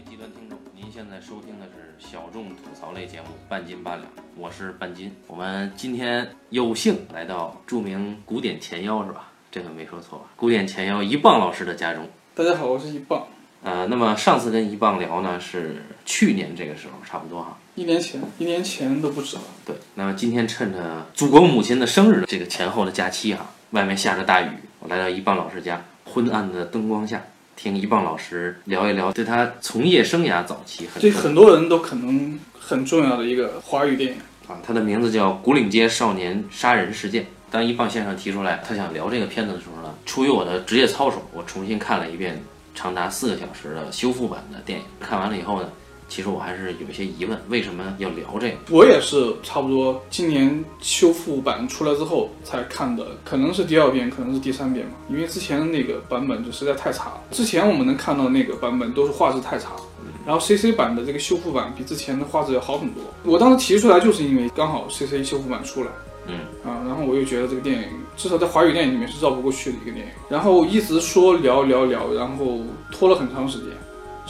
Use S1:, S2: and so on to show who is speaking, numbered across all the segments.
S1: 位极端听众，您现在收听的是小众吐槽类节目《半斤八两》，我是半斤。我们今天有幸来到著名古典前腰，是吧？这个没说错吧？古典前腰一棒老师的家中。
S2: 大家好，我是一棒。
S1: 呃，那么上次跟一棒聊呢，是去年这个时候，差不多哈。
S2: 一年前，一年前都不止了。
S1: 对，那么今天趁着祖国母亲的生日的这个前后的假期哈，外面下着大雨，我来到一棒老师家，昏暗的灯光下，听一棒老师聊一聊对他从业生涯早期很
S2: 对很多人都可能很重要的一个华语电影。
S1: 啊，他的名字叫《古岭街少年杀人事件》。当一棒先生提出来他想聊这个片子的时候呢，出于我的职业操守，我重新看了一遍长达四个小时的修复版的电影。看完了以后呢，其实我还是有一些疑问，为什么要聊这个？
S2: 我也是差不多今年修复版出来之后才看的，可能是第二遍，可能是第三遍吧。因为之前的那个版本就实在太差了。之前我们能看到那个版本都是画质太差，然后 CC 版的这个修复版比之前的画质要好很多。我当时提出来就是因为刚好 CC 修复版出来。
S1: 嗯
S2: 啊，然后我又觉得这个电影至少在华语电影里面是绕不过去的一个电影，然后一直说聊聊聊，然后拖了很长时间，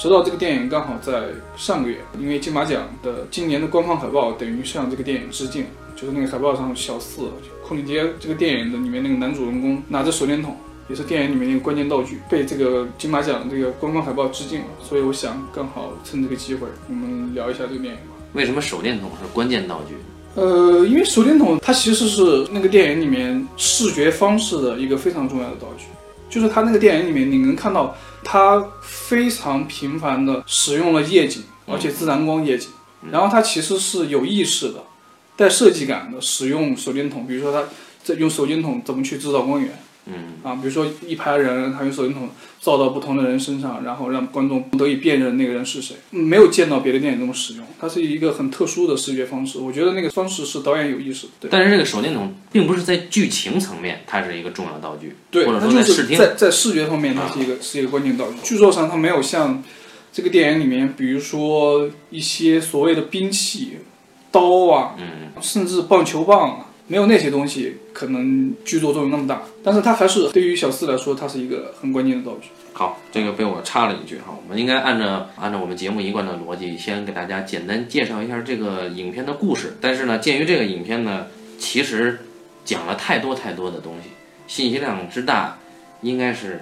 S2: 直到这个电影刚好在上个月，因为金马奖的今年的官方海报等于向这个电影致敬，就是那个海报上小四库里街这个电影的里面那个男主人公拿着手电筒，也是电影里面那个关键道具，被这个金马奖这个官方海报致敬了，所以我想刚好趁这个机会，我们聊一下这个电影吧。
S1: 为什么手电筒是关键道具？
S2: 呃，因为手电筒它其实是那个电影里面视觉方式的一个非常重要的道具，就是它那个电影里面你能看到它非常频繁的使用了夜景，而且自然光夜景，然后它其实是有意识的、带设计感的使用手电筒，比如说它在用手电筒怎么去制造光源。
S1: 嗯
S2: 啊，比如说一排人，他用手电筒照到不同的人身上，然后让观众得以辨认那个人是谁。没有见到别的电影这么使用，它是一个很特殊的视觉方式。我觉得那个方式是导演有意识的。对，
S1: 但是这个手电筒并不是在剧情层面，它是一个重要道具，
S2: 对，
S1: 或者
S2: 它就是
S1: 说在视听。
S2: 在在视觉方面，它是一个是一个关键道具。剧作上，它没有像这个电影里面，比如说一些所谓的兵器、刀啊，
S1: 嗯，
S2: 甚至棒球棒啊，没有那些东西，可能剧作作用那么大。但是它还是对于小四来说，它是一个很关键的道具。
S1: 好，这个被我插了一句哈，我们应该按照按照我们节目一贯的逻辑，先给大家简单介绍一下这个影片的故事。但是呢，鉴于这个影片呢，其实讲了太多太多的东西，信息量之大，应该是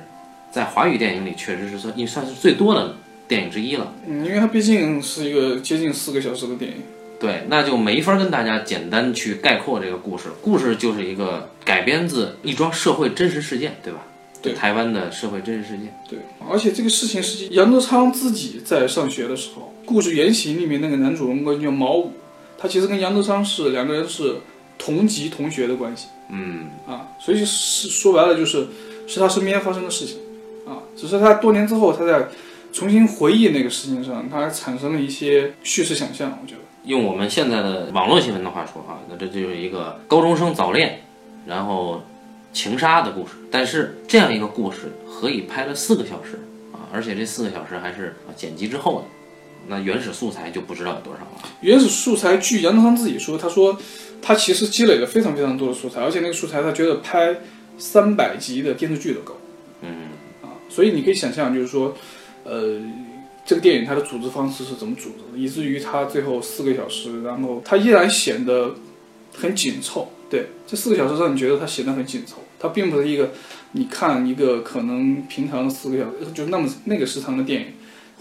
S1: 在华语电影里确实是算也算是最多的电影之一了。
S2: 嗯，因为它毕竟是一个接近四个小时的电影。
S1: 对，那就没法跟大家简单去概括这个故事。故事就是一个改编自一桩社会真实事件，对吧？
S2: 对
S1: 台湾的社会真实事件。
S2: 对，而且这个事情是杨德昌自己在上学的时候，故事原型里面那个男主人公叫毛武，他其实跟杨德昌是两个人是同级同学的关系
S1: 嗯，
S2: 啊，所以是说白了就是是他身边发生的事情啊，只是他多年之后他在重新回忆那个事情上，他还产生了一些叙事想象，我觉得。
S1: 用我们现在的网络新闻的话说啊，那这就是一个高中生早恋，然后情杀的故事。但是这样一个故事，何以拍了四个小时啊？而且这四个小时还是啊剪辑之后的，那原始素材就不知道有多少了。
S2: 原始素材，据杨德昌自己说，他说他其实积累了非常非常多的素材，而且那个素材他觉得拍三百集的电视剧都够
S1: 嗯，
S2: 啊，所以你可以想象，就是说，呃，这个电影它的组织方式是怎么组织的，以至于它最后四个小时，然后它依然显得很紧凑。对，这四个小时让你觉得它显得很紧凑，它并不是一个你看一个可能平常的四个小时就那么那个时长的电影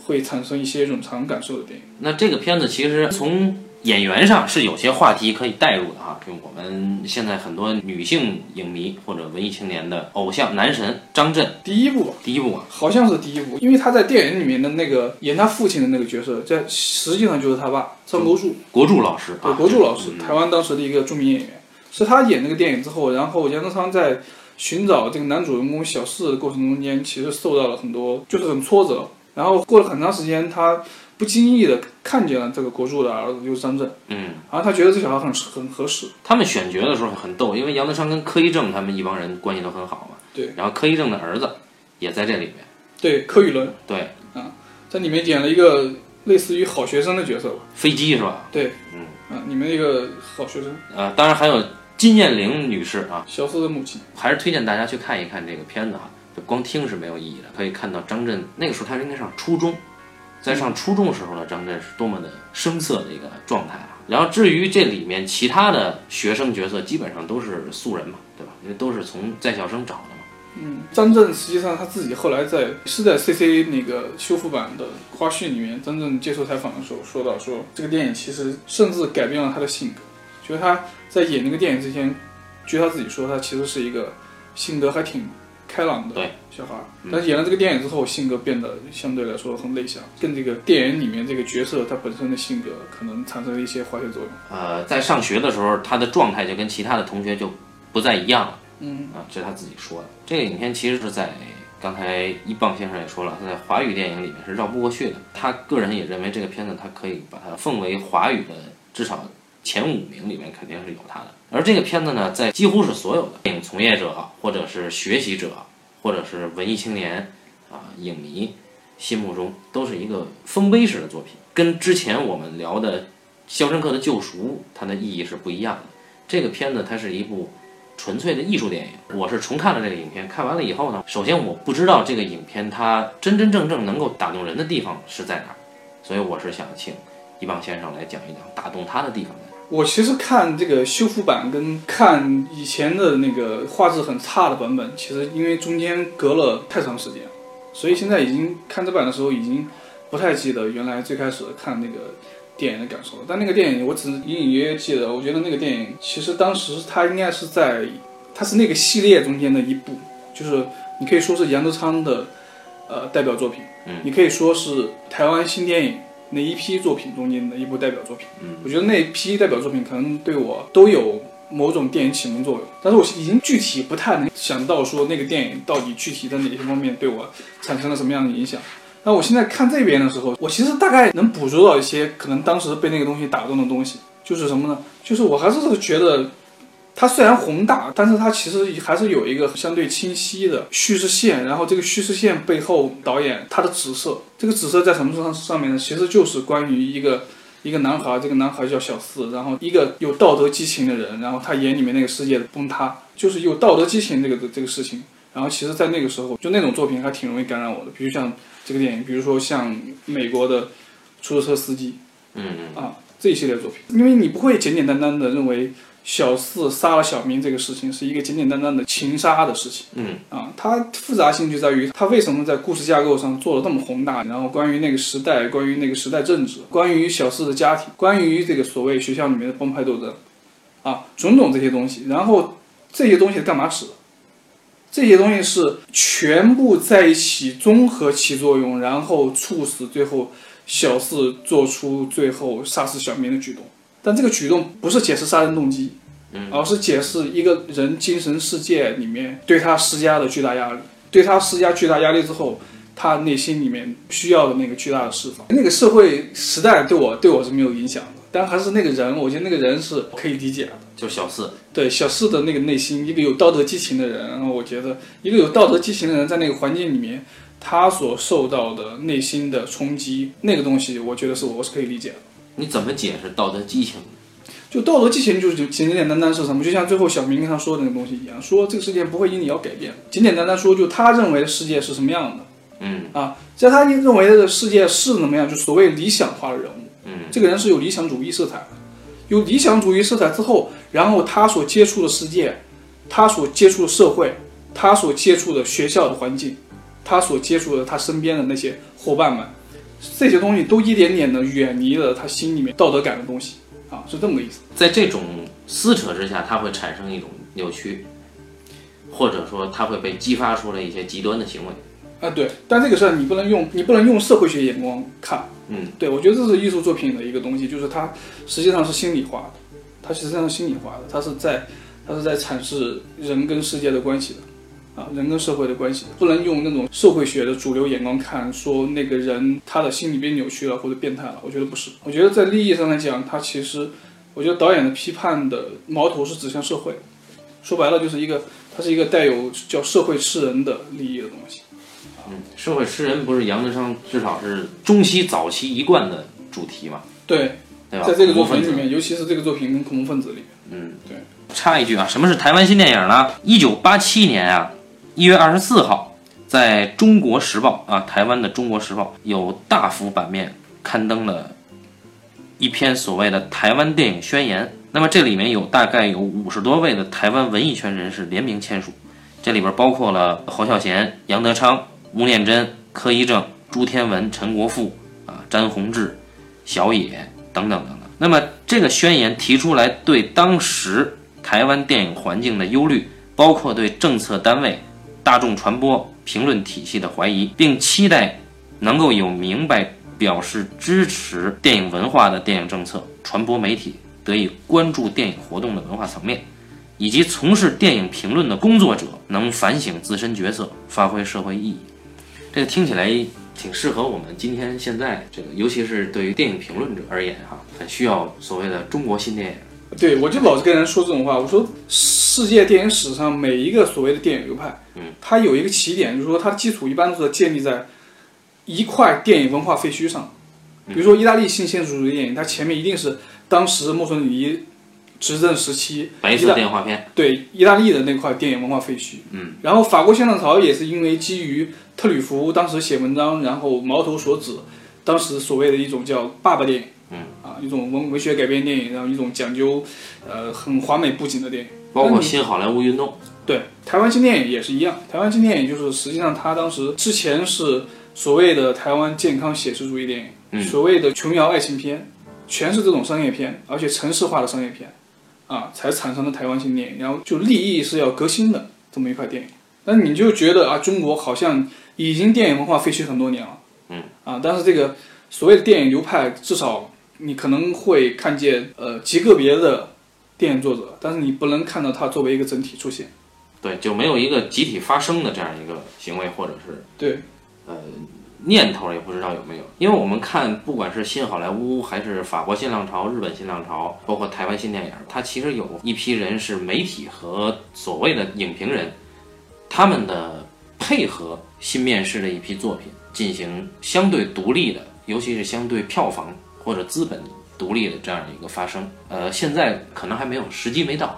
S2: 会产生一些冗长感受的电影。
S1: 那这个片子其实从演员上是有些话题可以带入的哈，就我们现在很多女性影迷或者文艺青年的偶像男神张震，
S2: 第一部吧。
S1: 第一部啊，
S2: 好像是第一部，因为他在电影里面的那个演他父亲的那个角色，在实际上就是他爸张国柱，
S1: 国柱老师
S2: 对，
S1: 啊，
S2: 国柱老师，
S1: 嗯
S2: 台湾当时的一个著名演员，是他演那个电影之后，然后杨德昌在寻找这个男主人公小四的过程中间，其实受到了很多，就是很挫折，然后过了很长时间，他不经意的看见了这个国柱的儿子，就是张震，
S1: 嗯，
S2: 然后他觉得这小孩很很合适，
S1: 他们选角的时候很逗，因为杨德昌跟柯一正他们一帮人关系都很好嘛。
S2: 对。
S1: 然后柯一正的儿子也在这里面。
S2: 对，柯宇伦
S1: 对，
S2: 在里面演了一个类似于好学生的角色吧，
S1: 飞机是吧？
S2: 对，
S1: 嗯，
S2: 啊，你们一个好学生，
S1: 呃，当然还有金燕玲女士啊，
S2: 小四的母亲。
S1: 还是推荐大家去看一看这个片子哈。就光听是没有意义的，可以看到张震那个时候他应该上初中，在上初中时候的张震是多么的生涩的一个状态啊。然后至于这里面其他的学生角色，基本上都是素人嘛，对吧？因为都是从在校生找的嘛。
S2: 嗯，张震实际上他自己后来在是在 CC 那个修复版的花絮里面，张震接受采访的时候说到说，这个电影其实甚至改变了他的性格，就是他在演那个电影之前，据他自己说，他其实是一个性格还挺开朗的
S1: 对
S2: 小孩儿，但是演了这个电影之后，性格变得相对来说很内向，跟这个电影里面这个角色他本身的性格可能产生了一些化学作用。
S1: 呃，在上学的时候，他的状态就跟其他的同学就不再一样了。
S2: 嗯
S1: 啊，这是他自己说的。这个影片其实是在刚才一棒先生也说了，他在华语电影里面是绕不过去的。他个人也认为这个片子他可以把它奉为华语的至少前五名里面肯定是有他的。而这个片子呢，在几乎是所有的电影从业者或者是学习者或者是文艺青年啊影迷心目中都是一个丰碑式的作品，跟之前我们聊的《肖申克的救赎》它的意义是不一样的。这个片子它是一部纯粹的艺术电影。我是重看了这个影片，看完了以后呢，首先我不知道这个影片它真真正正能够打动人的地方是在哪儿，所以我是想请一棒先生来讲一讲打动他的地方。
S2: 我其实看这个修复版跟看以前的那个画质很差的版本，其实因为中间隔了太长时间，所以现在已经看这版的时候已经不太记得原来最开始看那个电影的感受了。但那个电影我只是隐隐约约记得，我觉得那个电影其实当时它应该是在它是那个系列中间的一部，就是你可以说是杨德昌的呃代表作品，
S1: 嗯，
S2: 你可以说是台湾新电影那一批作品中间的一部代表作品。
S1: 嗯，
S2: 我觉得那一批代表作品可能对我都有某种电影启蒙作用，但是我已经具体不太能想到说那个电影到底具体在哪些方面对我产生了什么样的影响。那我现在看这边的时候，我其实大概能捕捉到一些可能当时被那个东西打动的东西，就是什么呢？就是我还是觉得它虽然宏大，但是它其实还是有一个相对清晰的叙事线，然后这个叙事线背后导演他的紫色，这个紫色在什么上上面呢？其实就是关于一个。一个男孩，这个男孩叫小四，然后一个有道德激情的人，然后他眼里面那个世界的崩塌，就是有道德激情这个这个事情。然后其实，在那个时候，就那种作品还挺容易感染我的，比如像这个电影，比如说像美国的出租车司机
S1: 嗯嗯
S2: 啊这一系列作品，因为你不会简简单单的认为小四杀了小明这个事情是一个简简单单的情杀的事情。
S1: 嗯
S2: 啊，它复杂性就在于它为什么在故事架构上做的那么宏大，然后关于那个时代，关于那个时代政治，关于小四的家庭，关于这个所谓学校里面的帮派斗争，啊，种种这些东西，然后这些东西干嘛使的？这些东西是全部在一起综合起作用，然后促使最后小四做出最后杀死小明的举动。但这个举动不是解释杀人动机，
S1: 嗯
S2: 而是解释一个人精神世界里面对他施加的巨大压力，对他施加巨大压力之后，他内心里面需要的那个巨大的释放。那个社会时代对我对我是没有影响的，但还是那个人，我觉得那个人是可以理解的。
S1: 就小四，
S2: 对小四的那个内心，一个有道德激情的人，然后我觉得一个有道德激情的人在那个环境里面，他所受到的内心的冲击，那个东西，我觉得是我是可以理解的。
S1: 你怎么解释道德激情？
S2: 就道德激情就是简简单单是什么？就像最后小明跟他说的那个东西一样，说这个世界不会因你而改变。简简单单说，就他认为的世界是什么样的
S1: 嗯
S2: 啊？在他认为的世界是怎么样，就所谓理想化的人物，
S1: 嗯
S2: 这个人是有理想主义色彩的。有理想主义色彩之后，然后他所接触的世界，他所接触的社会，他所接触的学校的环境，他所接触的他身边的那些伙伴们，这些东西都一点点的远离了他心里面道德感的东西啊，是这么个意思。
S1: 在这种撕扯之下，它会产生一种扭曲，或者说它会被激发出了一些极端的行为。
S2: 啊，对，但这个事儿你不能用你不能用社会学眼光看，
S1: 嗯，
S2: 对我觉得这是艺术作品的一个东西，就是它实际上是心理化的，它实际上是心理化的，它是在它是在阐释人跟世界的关系的，啊，人跟社会的关系，不能用那种社会学的主流眼光看，说那个人他的心理被扭曲了或者变态了，我觉得不是，我觉得在利益上来讲，他其实，我觉得导演的批判的矛头是指向社会，说白了就是一个，它是一个带有叫社会吃人的利益的东西。
S1: 嗯，社会吃人不是杨德昌至少是中期早期一贯的主题嘛，
S2: 对，
S1: 对吧？
S2: 在这个作品里面，尤其是这个作品跟恐怖分子里面，
S1: 嗯，
S2: 对。
S1: 插一句啊，什么是台湾新电影呢？一九八七年啊，一月二十四号，在中国时报啊，台湾的中国时报有大幅版面刊登了一篇所谓的台湾电影宣言。那么这里面有大概有五十多位的台湾文艺圈人士联名签署，这里边包括了侯孝贤、杨德昌、吴念真、柯一正、朱天文、陈国富啊、詹宏志、小野等等等等。那么这个宣言提出来对当时台湾电影环境的忧虑，包括对政策单位、大众传播、评论体系的怀疑，并期待能够有明白表示支持电影文化的电影政策、传播媒体。得以关注电影活动的文化层面，以及从事电影评论的工作者能反省自身角色，发挥社会意义。这个听起来挺适合我们今天现在这个，尤其是对于电影评论者而言，哈，很需要所谓的中国新电影。
S2: 对，我就老是跟人说这种话，我说世界电影史上每一个所谓的电影流派，
S1: 嗯，
S2: 它有一个起点，就是说它的基础一般都是建立在一块电影文化废墟上。比如说意大利新现实主义电影，它前面一定是。当时墨索里尼执政时期，
S1: 白色电话片，
S2: 对意大利的那块电影文化废墟。
S1: 嗯，
S2: 然后法国新浪潮也是因为基于特吕弗当时写文章，然后矛头所指，当时所谓的一种叫“爸爸电影”，
S1: 嗯，
S2: 啊，一种文文学改编电影，然后一种讲究，呃，很华美布景的电影，
S1: 包括新好莱坞运动。
S2: 对，台湾新电影也是一样，台湾新电影就是实际上它当时之前是所谓的台湾健康写实主义电影，所谓的琼瑶爱情片。全是这种商业片，而且城市化的商业片，啊，才产生了台湾新电影。然后就立意是要革新的这么一块电影。但你就觉得啊，中国好像已经电影文化废墟很多年了，
S1: 嗯，
S2: 啊，但是这个所谓的电影流派，至少你可能会看见呃极个别的电影作者，但是你不能看到它作为一个整体出现。
S1: 对，就没有一个集体发声的这样一个行为，或者是
S2: 对，
S1: 呃。念头也不知道有没有，因为我们看，不管是新好莱坞，还是法国新浪潮、日本新浪潮，包括台湾新电影，它其实有一批人是媒体和所谓的影评人，他们的配合新面世的一批作品进行相对独立的，尤其是相对票房或者资本独立的这样的一个发生。呃，现在可能还没有时机没到。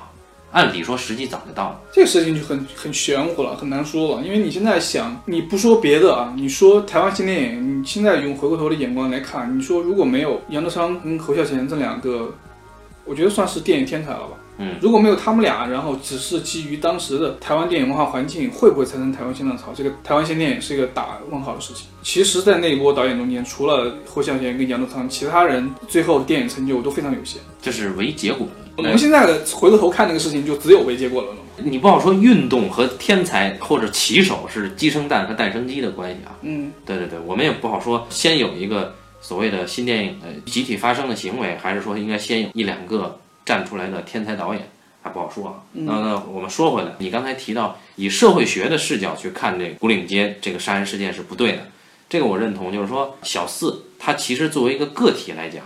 S1: 按理说时机早就到了，
S2: 这个事情就很很玄乎了，很难说了。因为你现在想，你不说别的啊，你说台湾新电影，你现在用回过头的眼光来看，你说如果没有杨德昌跟侯孝贤这两个，我觉得算是电影天才了吧。
S1: 嗯，
S2: 如果没有他们俩，然后只是基于当时的台湾电影文化环境，会不会产生台湾新浪潮？这个台湾新电影是一个打问号的事情。其实，在那一波导演中间，除了侯孝贤跟杨德昌，其他人最后电影成就都非常有限。
S1: 这是唯结果。
S2: 我们现在的回过头看这个事情，就只有唯结果了。
S1: 你不好说运动和天才或者棋手是鸡生蛋和蛋生鸡的关系啊。
S2: 嗯，
S1: 对对对，我们也不好说先有一个所谓的新电影的集体发生的行为，还是说应该先有一两个。站出来的天才导演还不好说啊。那那我们说回来，你刚才提到以社会学的视角去看这古岭街这个杀人事件是不对的，这个我认同。就是说，小四他其实作为一个个体来讲，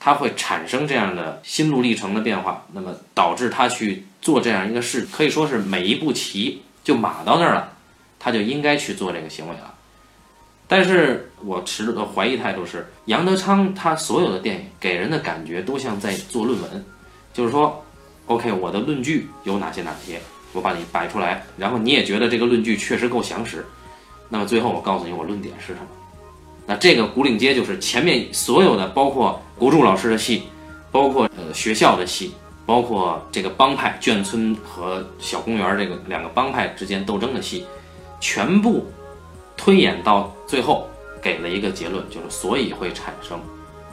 S1: 他会产生这样的心路历程的变化，那么导致他去做这样一个事，可以说是每一步棋就码到那儿了，他就应该去做这个行为了。但是我持的怀疑态度是，杨德昌他所有的电影给人的感觉都像在做论文。就是说，OK，我的论据有哪些哪些，我把你摆出来，然后你也觉得这个论据确实够详实，那么最后我告诉你我论点是什么。那这个古岭街就是前面所有的，包括国柱老师的戏，包括呃学校的戏，包括这个帮派眷村和小公园这个两个帮派之间斗争的戏，全部推演到最后给了一个结论，就是所以会产生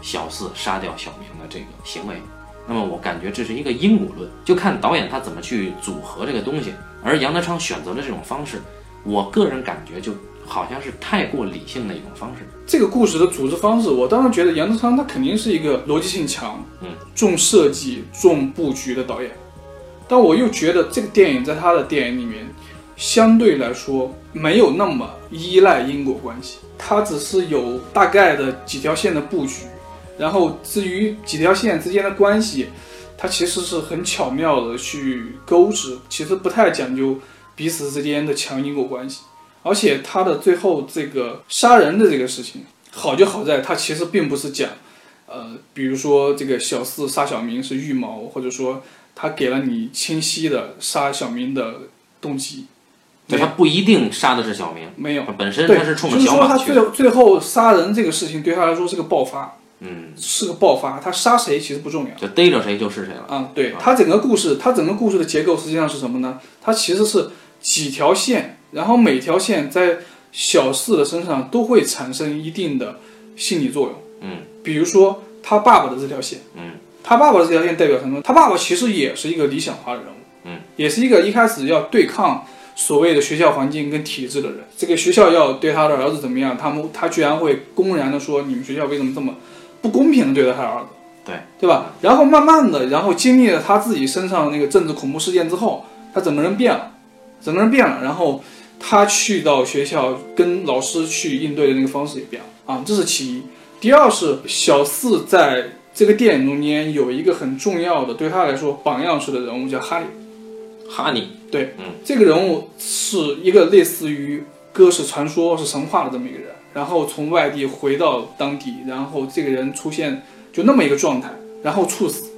S1: 小四杀掉小明的这个行为。那么我感觉这是一个因果论，就看导演他怎么去组合这个东西。而杨德昌选择的这种方式，我个人感觉就好像是太过理性的一种方式。
S2: 这个故事的组织方式，我当然觉得杨德昌他肯定是一个逻辑性强、
S1: 嗯，
S2: 重设计、重布局的导演。但我又觉得这个电影在他的电影里面，相对来说没有那么依赖因果关系，他只是有大概的几条线的布局。然后至于几条线之间的关系，它其实是很巧妙的去勾织，其实不太讲究彼此之间的强因果关系。而且他的最后这个杀人的这个事情，好就好在它其实并不是讲，呃，比如说这个小四杀小明是预谋，或者说他给了你清晰的杀小明的动机，
S1: 对他不一定杀的是小明，
S2: 没有，
S1: 本身
S2: 对，
S1: 他是冲着
S2: 就是
S1: 小马去
S2: 说他最最后杀人这个事情对他来说是个爆发，
S1: 嗯，
S2: 是个爆发，他杀谁其实不重要。
S1: 就逮着谁就是谁了。
S2: 啊、对，他整个故事，他整个故事的结构实际上是什么呢？它其实是几条线，然后每条线在小四的身上都会产生一定的心理作用。
S1: 嗯，
S2: 比如说他爸爸的这条线，
S1: 嗯，
S2: 他爸爸的这条线代表什么？他爸爸其实也是一个理想化的人物，
S1: 嗯，
S2: 也是一个一开始要对抗所谓的学校环境跟体制的人。这个学校要对他的儿子怎么样，他们他居然会公然的说你们学校为什么这么不公平的对待他的儿子？
S1: 对，
S2: 对吧？然后慢慢的，然后经历了他自己身上那个政治恐怖事件之后，他整个人变了，整个人变了。然后他去到学校跟老师去应对的那个方式也变了啊，这是其一。第二是小四在这个电影中间有一个很重要的对他来说榜样式的人物叫哈利。
S1: 哈尼，
S2: 对，
S1: 嗯，
S2: 这个人物是一个类似于哥是传说、是神话的这么一个人，然后从外地回到当地，然后这个人出现就那么一个状态，然后猝死，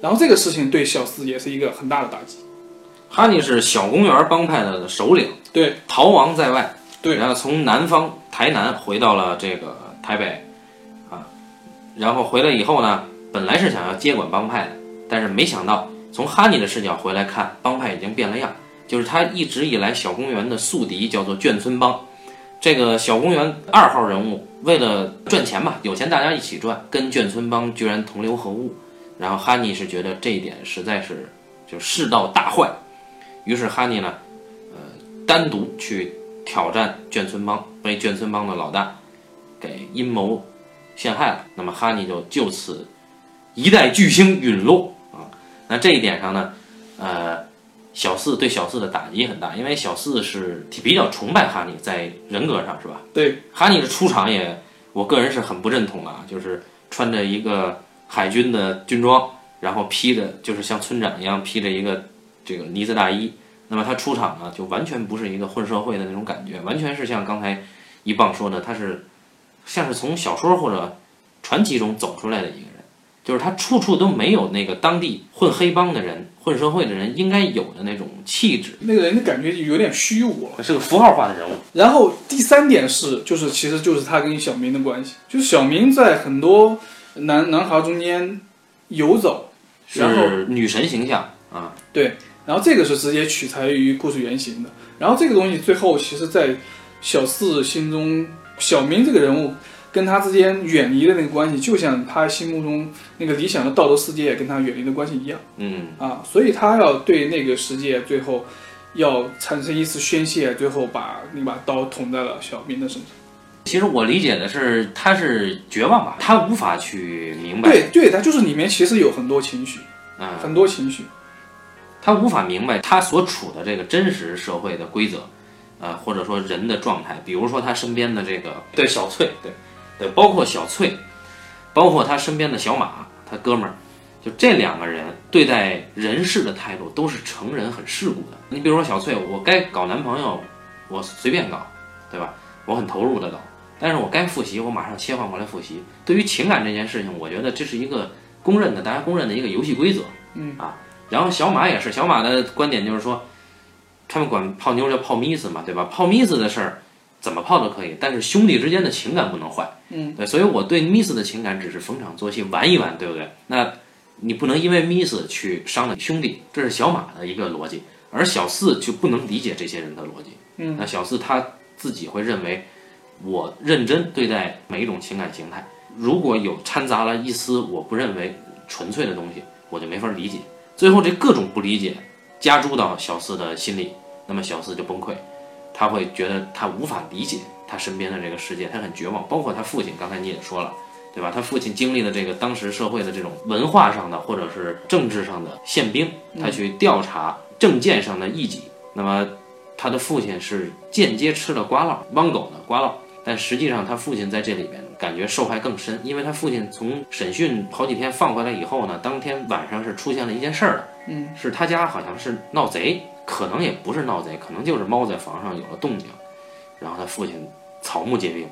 S2: 然后这个事情对小四也是一个很大的打击。
S1: 哈尼是小公园帮派的首领，
S2: 对，
S1: 逃亡在外，
S2: 对。
S1: 然后从南方台南回到了这个台北，啊，然后回来以后呢，本来是想要接管帮派的，但是没想到从哈尼的视角回来看，帮派已经变了样，就是他一直以来小公园的宿敌叫做眷村帮，这个小公园二号人物为了赚钱嘛，有钱大家一起赚，跟眷村帮居然同流合污，然后哈尼是觉得这一点实在是就世道大坏，于是哈尼呢，呃，单独去挑战眷村帮，被眷村帮的老大给阴谋陷害了。那么哈尼就就此一代巨星陨落啊。那这一点上呢，呃，小四对小四的打击很大，因为小四是比较崇拜哈尼，在人格上是吧？
S2: 对，
S1: 哈尼的出场也，我个人是很不认同的啊，就是穿着一个海军的军装，然后披着就是像村长一样披着一个这个呢子大衣。那么他出场呢，就完全不是一个混社会的那种感觉，完全是像刚才一棒说的，他是像是从小说或者传奇中走出来的一个人，就是他处处都没有那个当地混黑帮的人、混社会的人应该有的那种气质，
S2: 那个人的感觉就有点虚无了。
S1: 是个符号化的人物。
S2: 然后第三点是，就是其实就是他跟小明的关系，就是小明在很多男男孩中间游走，然后
S1: 是女神形象啊，
S2: 对，然后这个是直接取材于故事原型的。然后这个东西最后其实，在小四心中，小明这个人物跟他之间远离的那个关系，就像他心目中那个理想的道德世界跟他远离的关系一样
S1: 嗯，
S2: 啊。所以他要对那个世界最后要产生一次宣泄，最后把那把刀捅在了小明的身上。
S1: 其实我理解的是，他是绝望吧，他无法去明白，
S2: 对对，他就是里面其实有很多情绪，
S1: 啊、
S2: 很多情绪。
S1: 他无法明白他所处的这个真实社会的规则，呃，或者说人的状态，比如说他身边的这个对小翠，对对，包括小翠，包括他身边的小马，他哥们儿，就这两个人对待人事的态度都是成人很世故的。你比如说小翠，我该搞男朋友，我随便搞，对吧？我很投入的搞，但是我该复习，我马上切换过来复习。对于情感这件事情，我觉得这是一个公认的，大家公认的一个游戏规则。
S2: 嗯
S1: 啊，然后小马也是，小马的观点就是说，他们管泡妞叫泡咪子嘛，对吧？泡咪子的事儿怎么泡都可以，但是兄弟之间的情感不能坏。
S2: 嗯，
S1: 对，所以我对 miss 的情感只是逢场作戏，玩一玩，对不对？那你不能因为 miss 去伤了兄弟，这是小马的一个逻辑，而小四就不能理解这些人的逻辑。
S2: 嗯，
S1: 那小四他自己会认为，我认真对待每一种情感形态，如果有掺杂了一丝我不认为纯粹的东西，我就没法理解。最后这各种不理解加诸到小四的心里，那么小四就崩溃，他会觉得他无法理解他身边的这个世界，他很绝望。包括他父亲，刚才你也说了，对吧？他父亲经历了这个当时社会的这种文化上的或者是政治上的宪兵，他去调查政见上的异己，那么他的父亲是间接吃了瓜烙，汪狗的瓜烙。但实际上，他父亲在这里面感觉受害更深，因为他父亲从审讯好几天放回来以后呢，当天晚上是出现了一件事儿的，
S2: 嗯，
S1: 是他家好像是闹贼，可能也不是闹贼，可能就是猫在房上有了动静，然后他父亲草木皆兵，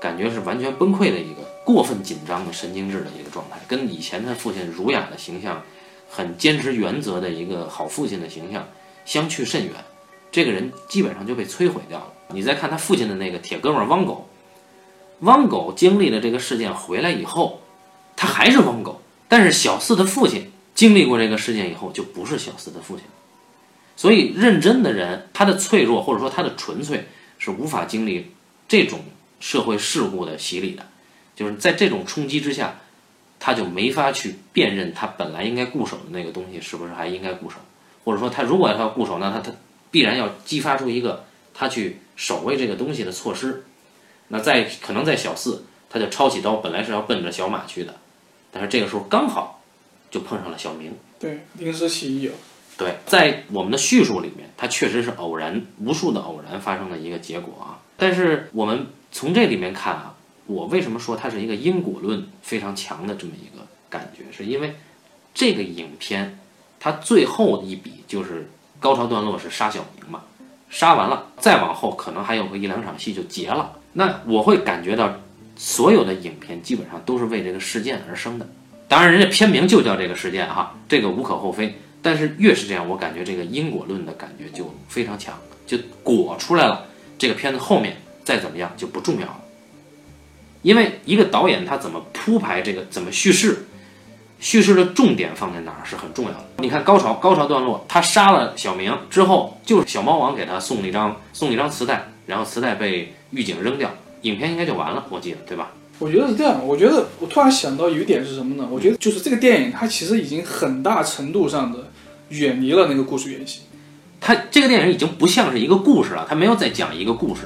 S1: 感觉是完全崩溃的一个过分紧张的神经质的一个状态，跟以前他父亲儒雅的形象，很坚持原则的一个好父亲的形象相去甚远。这个人基本上就被摧毁掉了。你再看他父亲的那个铁哥们汪狗，汪狗经历了这个事件回来以后，他还是汪狗，但是小四的父亲经历过这个事件以后，就不是小四的父亲了。所以，认真的人，他的脆弱或者说他的纯粹，是无法经历这种社会事故的洗礼的。就是在这种冲击之下，他就没法去辨认他本来应该固守的那个东西是不是还应该固守，或者说他如果要固守，那他他必然要激发出一个他去守卫这个东西的措施。那在可能在小四，他就抄起刀，本来是要奔着小马去的，但是这个时候刚好就碰上了小明。
S2: 对，临时起意了。
S1: 对，在我们的叙述里面，它确实是偶然，无数的偶然发生的一个结果啊。但是我们从这里面看啊，我为什么说它是一个因果论非常强的这么一个感觉，是因为这个影片它最后的一笔就是高潮段落是杀小明嘛，杀完了再往后可能还有个一两场戏就结了。那我会感觉到所有的影片基本上都是为这个事件而生的。当然，人家片名就叫这个事件哈，这个无可厚非。但是越是这样，我感觉这个因果论的感觉就非常强，就果出来了。这个片子后面再怎么样就不重要了，因为一个导演他怎么铺排这个，怎么叙事，叙事的重点放在哪儿是很重要的。你看高潮高潮段落，他杀了小明之后，就是小猫王给他送了一张送了一张磁带，然后磁带被狱警扔掉，影片应该就完了，我记得对吧？
S2: 我觉得是这样，我觉得我突然想到有一点是什么呢？我觉得就是这个电影它其实已经很大程度上的。远离了那个故事原型，
S1: 它这个电影已经不像是一个故事了，它没有在讲一个故事，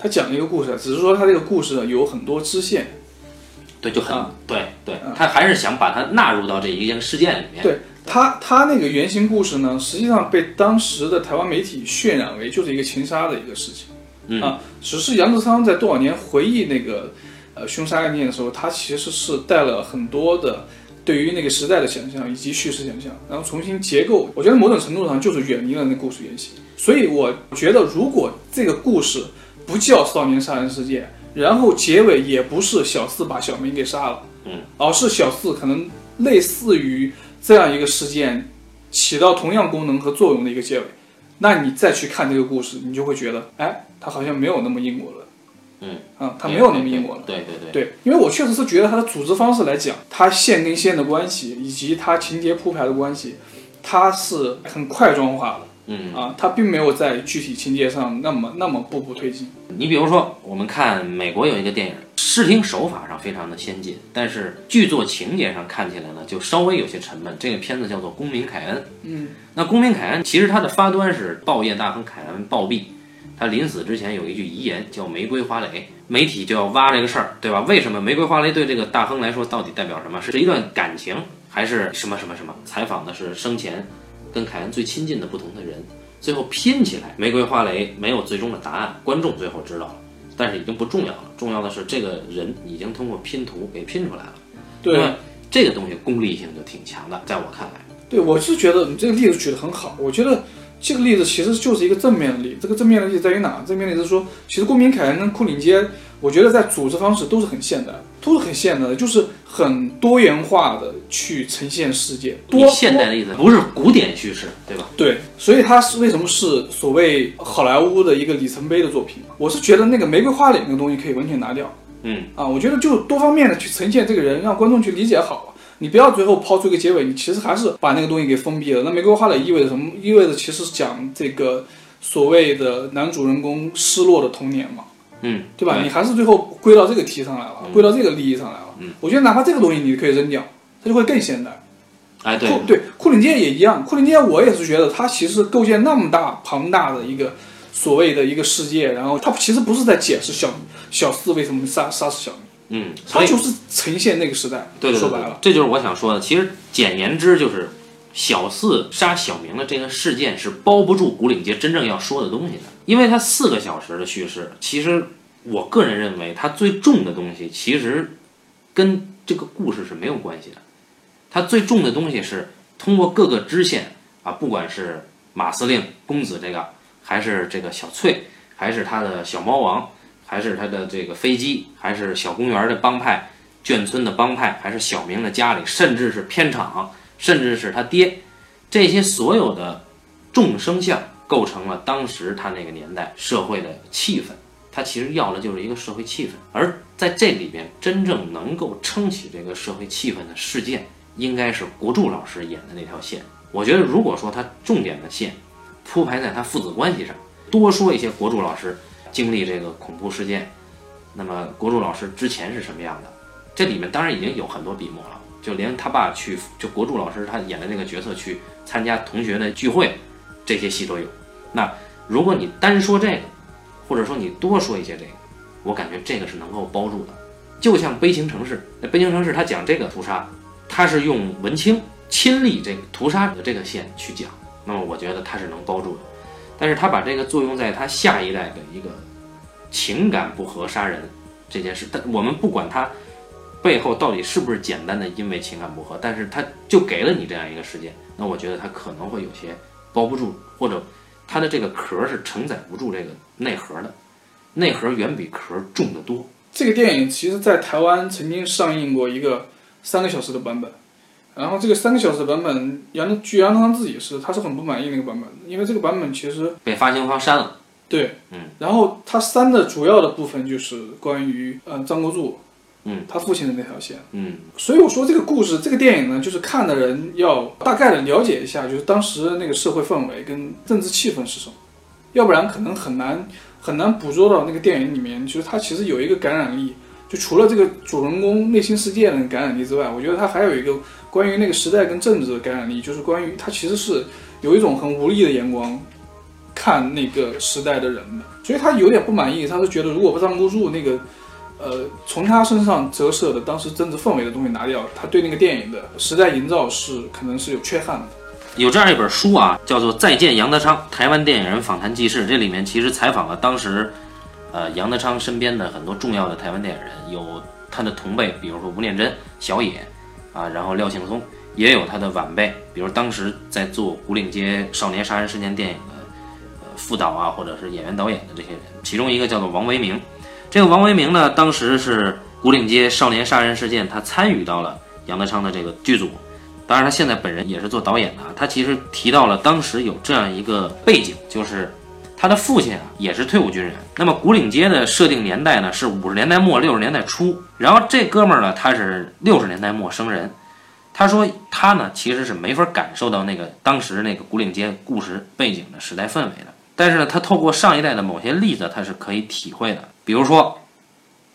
S2: 它讲一个故事，只是说它这个故事有很多支线，
S1: 对，就很对对，他还是想把它纳入到这一件事件里面。
S2: 对他，他那个原型故事呢，实际上被当时的台湾媒体渲染为就是一个情杀的一个事情，啊，只是杨德昌在多少年回忆那个呃凶杀案件的时候，他其实是带了很多的。对于那个时代的想象以及叙事想象，然后重新结构，我觉得某种程度上就是远离了那故事原型。所以我觉得，如果这个故事不叫少年杀人事件，然后结尾也不是小四把小明给杀了，
S1: 嗯，
S2: 而是小四可能类似于这样一个事件，起到同样功能和作用的一个结尾，那你再去看这个故事，你就会觉得，哎，它好像没有那么因果了。
S1: 嗯
S2: 啊，它没有那么英国了。
S1: 对对对
S2: 对，因为我确实是觉得它的组织方式来讲，它线跟线的关系，以及它情节铺排的关系，它是很块状化的。
S1: 嗯
S2: 啊，它并没有在具体情节上那么那么步步推进。
S1: 你比如说，我们看美国有一个电影，视听手法上非常的先进，但是剧作情节上看起来呢，就稍微有些沉闷。这个片子叫做《公民凯恩》。
S2: 嗯，
S1: 那《公民凯恩》其实它的发端是报业大亨凯恩暴毙。他临死之前有一句遗言，叫“玫瑰花蕾”，媒体就要挖这个事儿，对吧？为什么玫瑰花蕾对这个大亨来说到底代表什么？是一段感情，还是什么什么什么？采访的是生前跟凯恩最亲近的不同的人，最后拼起来，玫瑰花蕾没有最终的答案，观众最后知道了，但是已经不重要了。重要的是这个人已经通过拼图给拼出来了。
S2: 对，
S1: 这个东西功利性就挺强的，在我看来。
S2: 对，我是觉得你这个例子举得很好，我觉得。这个例子其实就是一个正面的例子。这个正面的例子在于哪？正面的例子是说，其实公民凯恩跟库里街，我觉得在组织方式都是很现代，都是很现代的，就是很多元化的去呈现世界。多
S1: 现代的例子不是古典叙事，对吧？
S2: 对，所以它是为什么是所谓好莱坞的一个里程碑的作品？我是觉得那个玫瑰花脸那个东西可以完全拿掉。
S1: 嗯
S2: 啊，我觉得就多方面的去呈现这个人，让观众去理解好。你不要最后抛出一个结尾，你其实还是把那个东西给封闭了。那玫瑰花蕾意味着什么？意味着其实是讲这个所谓的男主人公失落的童年嘛，
S1: 嗯，
S2: 对吧？你还是最后归到这个题上来了，归到这个利益上来了。
S1: 嗯，
S2: 我觉得哪怕这个东西你可以扔掉，它就会更现代。
S1: 哎，对，
S2: 对，库林街也一样。库林街我也是觉得它其实构建那么大庞大的一个所谓的一个世界，然后它其实不是在解释小小四为什么杀杀死小明。
S1: 嗯，
S2: 它就是呈现那个时代。
S1: 对对
S2: 对，说白了，
S1: 这就是我想说的。其实简言之，就是小四杀小明的这个事件是包不住古岭街真正要说的东西的，因为它四个小时的叙事，其实我个人认为它最重的东西其实跟这个故事是没有关系的。它最重的东西是通过各个支线啊，不管是马司令公子这个，还是这个小翠，还是他的小猫王。还是他的这个飞机，还是小公园的帮派，眷村的帮派，还是小明的家里，甚至是片场，甚至是他爹，这些所有的众生相构成了当时他那个年代社会的气氛。他其实要的就是一个社会气氛，而在这里边真正能够撑起这个社会气氛的事件，应该是国柱老师演的那条线。我觉得，如果说他重点的线铺排在他父子关系上，多说一些国柱老师经历这个恐怖事件，那么国柱老师之前是什么样的？这里面当然已经有很多笔墨了，就连他爸去，就国柱老师他演的那个角色去参加同学的聚会，这些戏都有。那如果你单说这个，或者说你多说一些这个，我感觉这个是能够包住的。就像《悲情城市》，那《悲情城市》他讲这个屠杀，他是用文清亲历这个屠杀的这个线去讲，那么我觉得他是能包住的。但是他把这个作用在他下一代的一个情感不和杀人这件事，但我们不管他背后到底是不是简单的因为情感不和，但是他就给了你这样一个事件，那我觉得他可能会有些包不住，或者。它的这个壳是承载不住这个内核的，内核远比壳重得多。
S2: 这个电影其实，在台湾曾经上映过一个三个小时的版本，然后这个三个小时的版本，杨据杨德昌自己是，他是很不满意那个版本，因为这个版本其实
S1: 被发行方删了。
S2: 对，
S1: 嗯，
S2: 然后他删的主要的部分就是关于呃张国柱。
S1: 嗯，
S2: 他父亲的那条线，
S1: 嗯，
S2: 所以我说这个故事，这个电影呢，就是看的人要大概的了解一下，就是当时那个社会氛围跟政治气氛是什么，要不然可能很难很难捕捉到那个电影里面，就是它其实有一个感染力，就除了这个主人公内心世界的感染力之外，我觉得它还有一个关于那个时代跟政治的感染力，就是关于他其实是有一种很无力的眼光看那个时代的人的，所以他有点不满意，他是觉得如果不张不住那个。呃，从他身上折射的当时政治氛围的东西拿掉，他对那个电影的时代营造是可能是有缺憾的。
S1: 有这样一本书啊，叫做《再见杨德昌：台湾电影人访谈记事》，这里面其实采访了当时，呃，杨德昌身边的很多重要的台湾电影人，有他的同辈，比如说吴念真、小野，啊，然后廖庆松，也有他的晚辈，比如当时在做《古岭街少年杀人事件》电影的，呃，副导啊，或者是演员导演的这些人，其中一个叫做王维明。这个王维明呢，当时是古岭街少年杀人事件，他参与到了杨德昌的这个剧组。当然，他现在本人也是做导演的。他其实提到了当时有这样一个背景，就是他的父亲啊也是退伍军人。那么古岭街的设定年代呢是五十年代末六十年代初。然后这哥们儿呢他是六十年代末生人。他说他呢其实是没法感受到那个当时那个古岭街故事背景的时代氛围的。但是呢，他透过上一代的某些例子，他是可以体会的。比如说，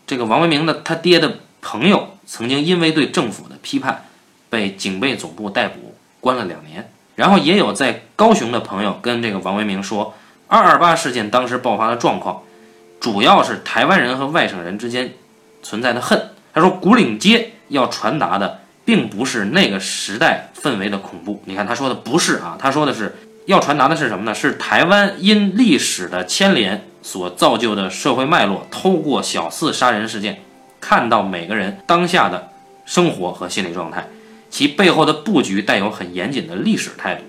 S1: 这个王文明的他爹的朋友曾经因为对政府的批判，被警备总部逮捕，关了两年。然后也有在高雄的朋友跟这个王文明说，二二八事件当时爆发的状况，主要是台湾人和外省人之间存在的恨。他说，古岭街要传达的并不是那个时代氛围的恐怖。你看他说的不是啊，他说的是。要传达的是什么呢？是台湾因历史的牵连所造就的社会脉络，透过小四杀人事件，看到每个人当下的生活和心理状态，其背后的布局带有很严谨的历史态度，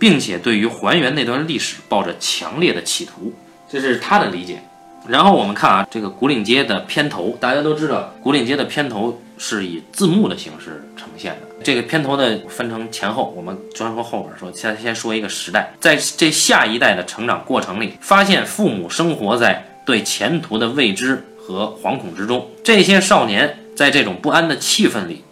S1: 并且对于还原那段历史抱着强烈的企图，这是他的理解。然后我们看啊，这个古岭街的片头，大家都知道，古岭街的片头是以字幕的形式呈现的。这个片头的分成前后，我们专说后边说，先先说一个时代，在这下一代的成长过程里，发现父母生活在对前途的未知和惶恐之中。这些少年在这种不安的气氛里，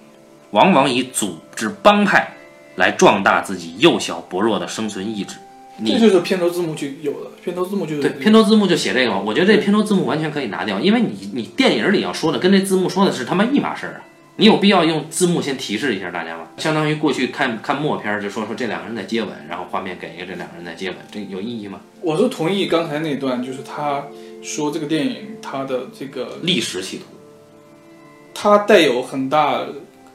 S1: 往往以组织帮派来壮大自己幼小薄弱的生存意志。
S2: 这就是片头字幕就有了，片头字幕就
S1: 对，片头字幕就写这个嘛。我觉得这片头字幕完全可以拿掉，因为你你电影里要说的跟这字幕说的是他妈一码事儿啊。你有必要用字幕先提示一下大家吗？相当于过去看看默片，就说说这两个人在接吻，然后画面给一个这两个人在接吻，这有意义吗？
S2: 我是同意刚才那段，就是他说这个电影它的这个
S1: 历史企图，
S2: 它带有很大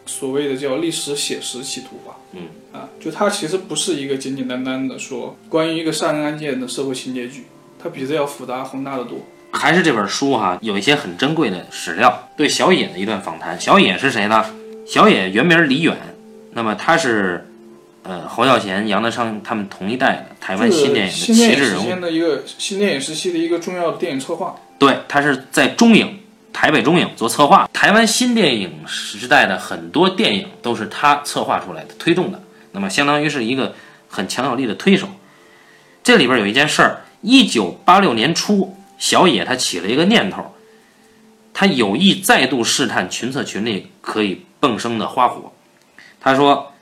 S2: 所谓的叫历史写实企图吧。
S1: 嗯
S2: 啊，就它其实不是一个简简单单的说关于一个杀人案件的社会情节剧，它比这要复杂宏大的多。
S1: 还是这本书哈，有一些很珍贵的史料。对小野的一段访谈，小野是谁呢？小野原名李远，那么他是，呃，侯孝贤、杨德昌他们同一代的台湾新电影的旗帜人物。
S2: 新的一个新电影时期的一个重要的电影策划。
S1: 对他是在中影，台北中影做策划。台湾新电影时代的很多电影都是他策划出来的、推动的。那么相当于是一个很强有力的推手。这里边有一件事儿，一九八六年初，小野他起了一个念头，他有意再度试探群策群力可以迸生的花火。他说，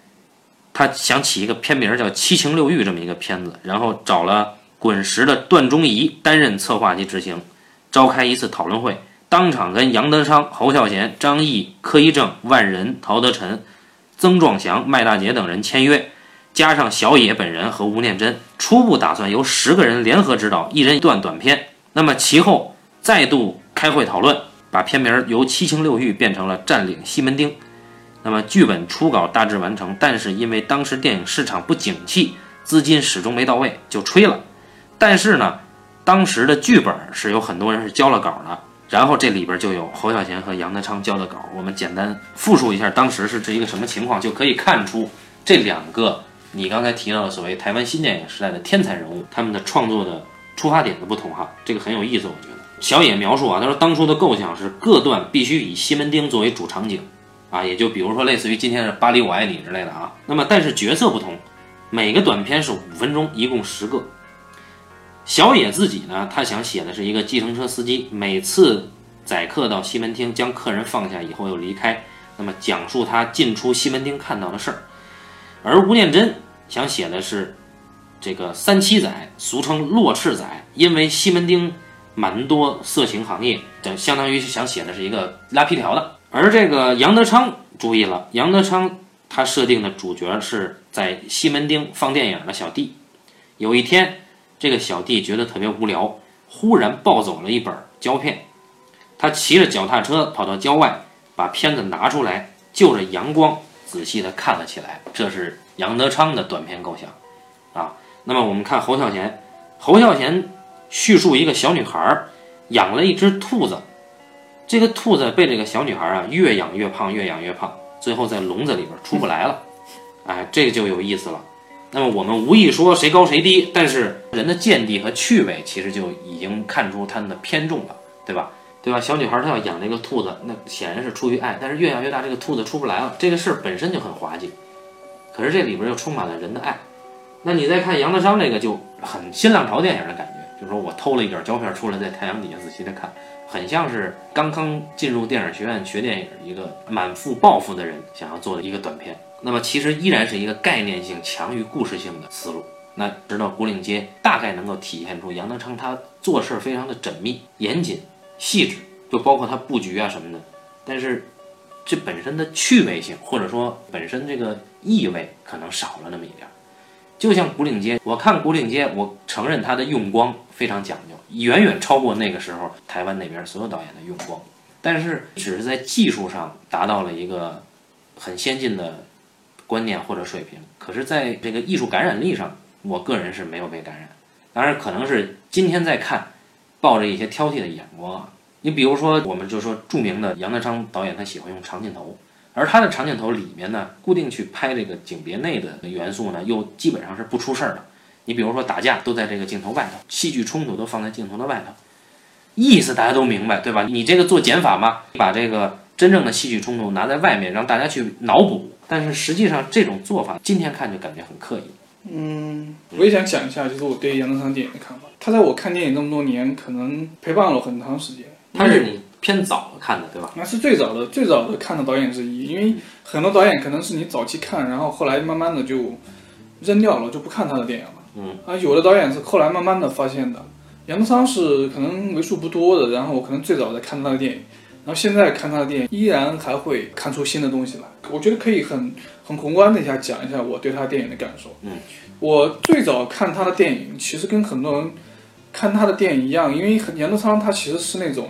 S1: 他想起一个片名叫《七情六欲》这么一个片子，然后找了滚石的段中仪担任策划及执行，召开一次讨论会，当场跟杨德昌、侯孝贤、张毅、柯一正、万人、陶德臣、曾壮祥、麦大杰等人签约。加上小野本人和吴念真，初步打算由十个人联合指导，一人一段短片。那么其后再度开会讨论，把片名由《七情六欲》变成了《占领西门町》。那么剧本初稿大致完成，但是因为当时电影市场不景气，资金始终没到位，就吹了。但是呢，当时的剧本是有很多人是交了稿的，然后这里边就有侯孝贤和杨德昌交的稿。我们简单复述一下当时是这一个什么情况，就可以看出这两个。你刚才提到的所谓台湾新电影时代的天才人物，他们的创作的出发点的不同哈，这个很有意思，我觉得。小野描述啊，他说当初的构想是各段必须以西门町作为主场景，啊，也就比如说类似于今天的《巴黎我爱你》之类的啊。那么但是角色不同，每个短片是五分钟，一共十个。小野自己呢，他想写的是一个计程车司机，每次载客到西门町，将客人放下以后又离开，那么讲述他进出西门町看到的事儿。而吴念真想写的是这个三七仔，俗称落赤仔，因为西门町蛮多色情行业，等相当于是想写的是一个拉皮条的。而这个杨德昌注意了，杨德昌他设定的主角是在西门町放电影的小弟。有一天，这个小弟觉得特别无聊，忽然抱走了一本胶片，他骑着脚踏车跑到郊外，把片子拿出来，就着阳光。仔细的看了起来，这是杨德昌的短片构想，啊，那么我们看侯孝贤，侯孝贤叙述一个小女孩养了一只兔子，这个兔子被这个小女孩啊越养越胖，越养越胖，最后在笼子里边出不来了，哎，这个就有意思了。那么我们无意说谁高谁低，但是人的见地和趣味其实就已经看出他们的偏重了，对吧？对吧？小女孩她要养这个兔子，那显然是出于爱，但是越养越大，这个兔子出不来了，这个事儿本身就很滑稽。可是这里边又充满了人的爱。那你再看杨德昌这个就很新浪潮电影的感觉，就是说我偷了一卷胶片出来，在太阳底下仔细的看，很像是刚刚进入电影学院学电影一个满腹抱负的人想要做的一个短片。那么其实依然是一个概念性强于故事性的思路。那直到古岭街大概能够体现出杨德昌他做事非常的缜密严谨。细致，就包括他布局啊什么的，但是这本身的趣味性或者说本身这个意味可能少了那么一点。就像古岭街，我看古岭街，我承认它的用光非常讲究，远远超过那个时候台湾那边所有导演的用光，但是只是在技术上达到了一个很先进的观念或者水平，可是在这个艺术感染力上，我个人是没有被感染。当然，可能是今天在看。抱着一些挑剔的眼光啊，你比如说，我们就说著名的杨德昌导演，他喜欢用长镜头，而他的长镜头里面呢，固定去拍这个景别内的元素呢，又基本上是不出事儿的。你比如说打架都在这个镜头外头，戏剧冲突都放在镜头的外头，意思大家都明白，对吧？你这个做减法嘛？把这个真正的戏剧冲突拿在外面，让大家去脑补。但是实际上这种做法，今天看就感觉很刻意。
S2: 嗯，我也想讲一下，就是我对杨德昌电影的看法。他在我看电影这么多年，可能陪伴了我很长时间。
S1: 他是你偏早看的，对吧？
S2: 那是最早的、最早的看的导演之一。因为很多导演可能是你早期看，然后后来慢慢的就扔掉了，就不看他的电影了。
S1: 嗯。
S2: 啊，有的导演是后来慢慢的发现的。杨德昌是可能为数不多的，然后我可能最早在看他的电影，然后现在看他的电影，依然还会看出新的东西来。我觉得可以很很宏观的一下讲一下我对他电影的感受。
S1: 嗯。
S2: 我最早看他的电影，其实跟很多人。看他的电影一样，因为杨德昌他其实是那种，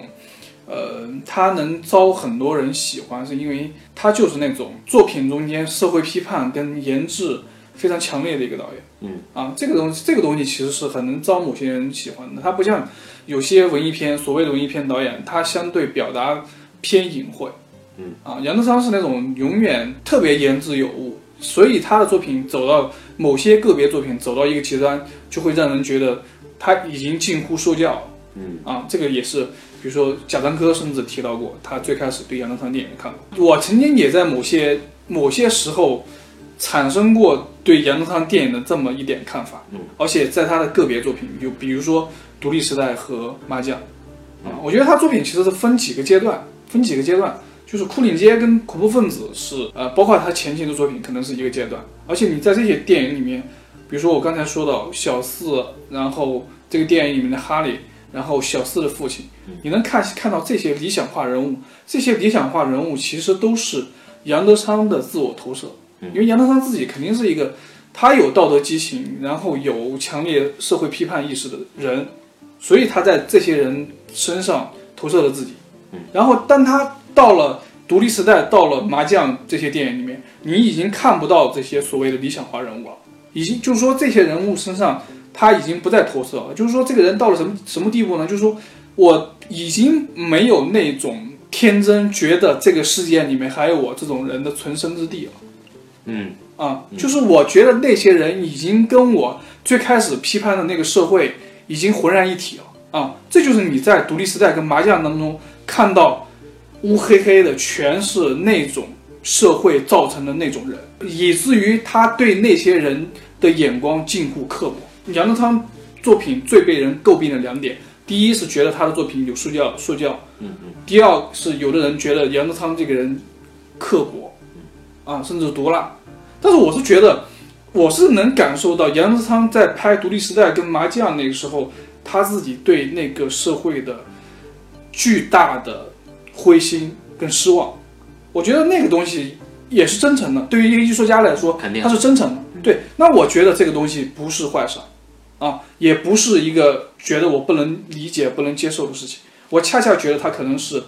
S2: 呃，他能招很多人喜欢，是因为他就是那种作品中间社会批判跟研制非常强烈的一个导演。
S1: 嗯，
S2: 啊，这个东西，这个东西其实是很能招某些人喜欢的。他不像有些文艺片，所谓的文艺片导演，他相对表达偏隐晦。
S1: 嗯，
S2: 啊，杨德昌是那种永远特别言之有物，所以他的作品走到某些个别作品走到一个极端，就会让人觉得。他已经近乎说教，
S1: 嗯
S2: 啊，这个也是，比如说贾樟柯甚至提到过，他最开始对杨德昌电影的看法。我曾经也在某些某些时候，产生过对杨德昌电影的这么一点看法，
S1: 嗯，
S2: 而且在他的个别作品，就比如说《独立时代》和《麻将》，啊，我觉得他作品其实是分几个阶段，分几个阶段，就是《牯岭街》跟《恐怖分子》是呃，包括他前期的作品可能是一个阶段，而且你在这些电影里面，比如说我刚才说到小四，然后这个电影里面的哈利，然后小四的父亲，你能看看到这些理想化人物，这些理想化人物其实都是杨德昌的自我投射。因为杨德昌自己肯定是一个，他有道德激情，然后有强烈社会批判意识的人，所以他在这些人身上投射了自己。然后当他到了独立时代，到了麻将这些电影里面，你已经看不到这些所谓的理想化人物了，已经就是说这些人物身上他已经不再投射了。就是说这个人到了什么什么地步呢？就是说我已经没有那种天真，觉得这个世界里面还有我这种人的存身之地了。
S1: 嗯
S2: 啊，就是我觉得那些人已经跟我最开始批判的那个社会已经浑然一体了啊，这就是你在独立时代跟麻将当中看到乌黑黑的全是那种社会造成的那种人，以至于他对那些人的眼光近乎刻薄。杨德昌作品最被人诟病的两点，第一是觉得他的作品有说教说教，
S1: 嗯嗯，
S2: 第二是有的人觉得杨德昌这个人刻薄，啊，甚至毒辣。但是我是觉得，我是能感受到杨德昌在拍《独立时代》跟《麻将》那个时候，他自己对那个社会的巨大的灰心跟失望。我觉得那个东西也是真诚的，对于一个艺术家来说，
S1: 肯定
S2: 他是真诚的。对，那我觉得这个东西不是坏事儿，啊，也不是一个觉得我不能理解、不能接受的事情。我恰恰觉得他可能是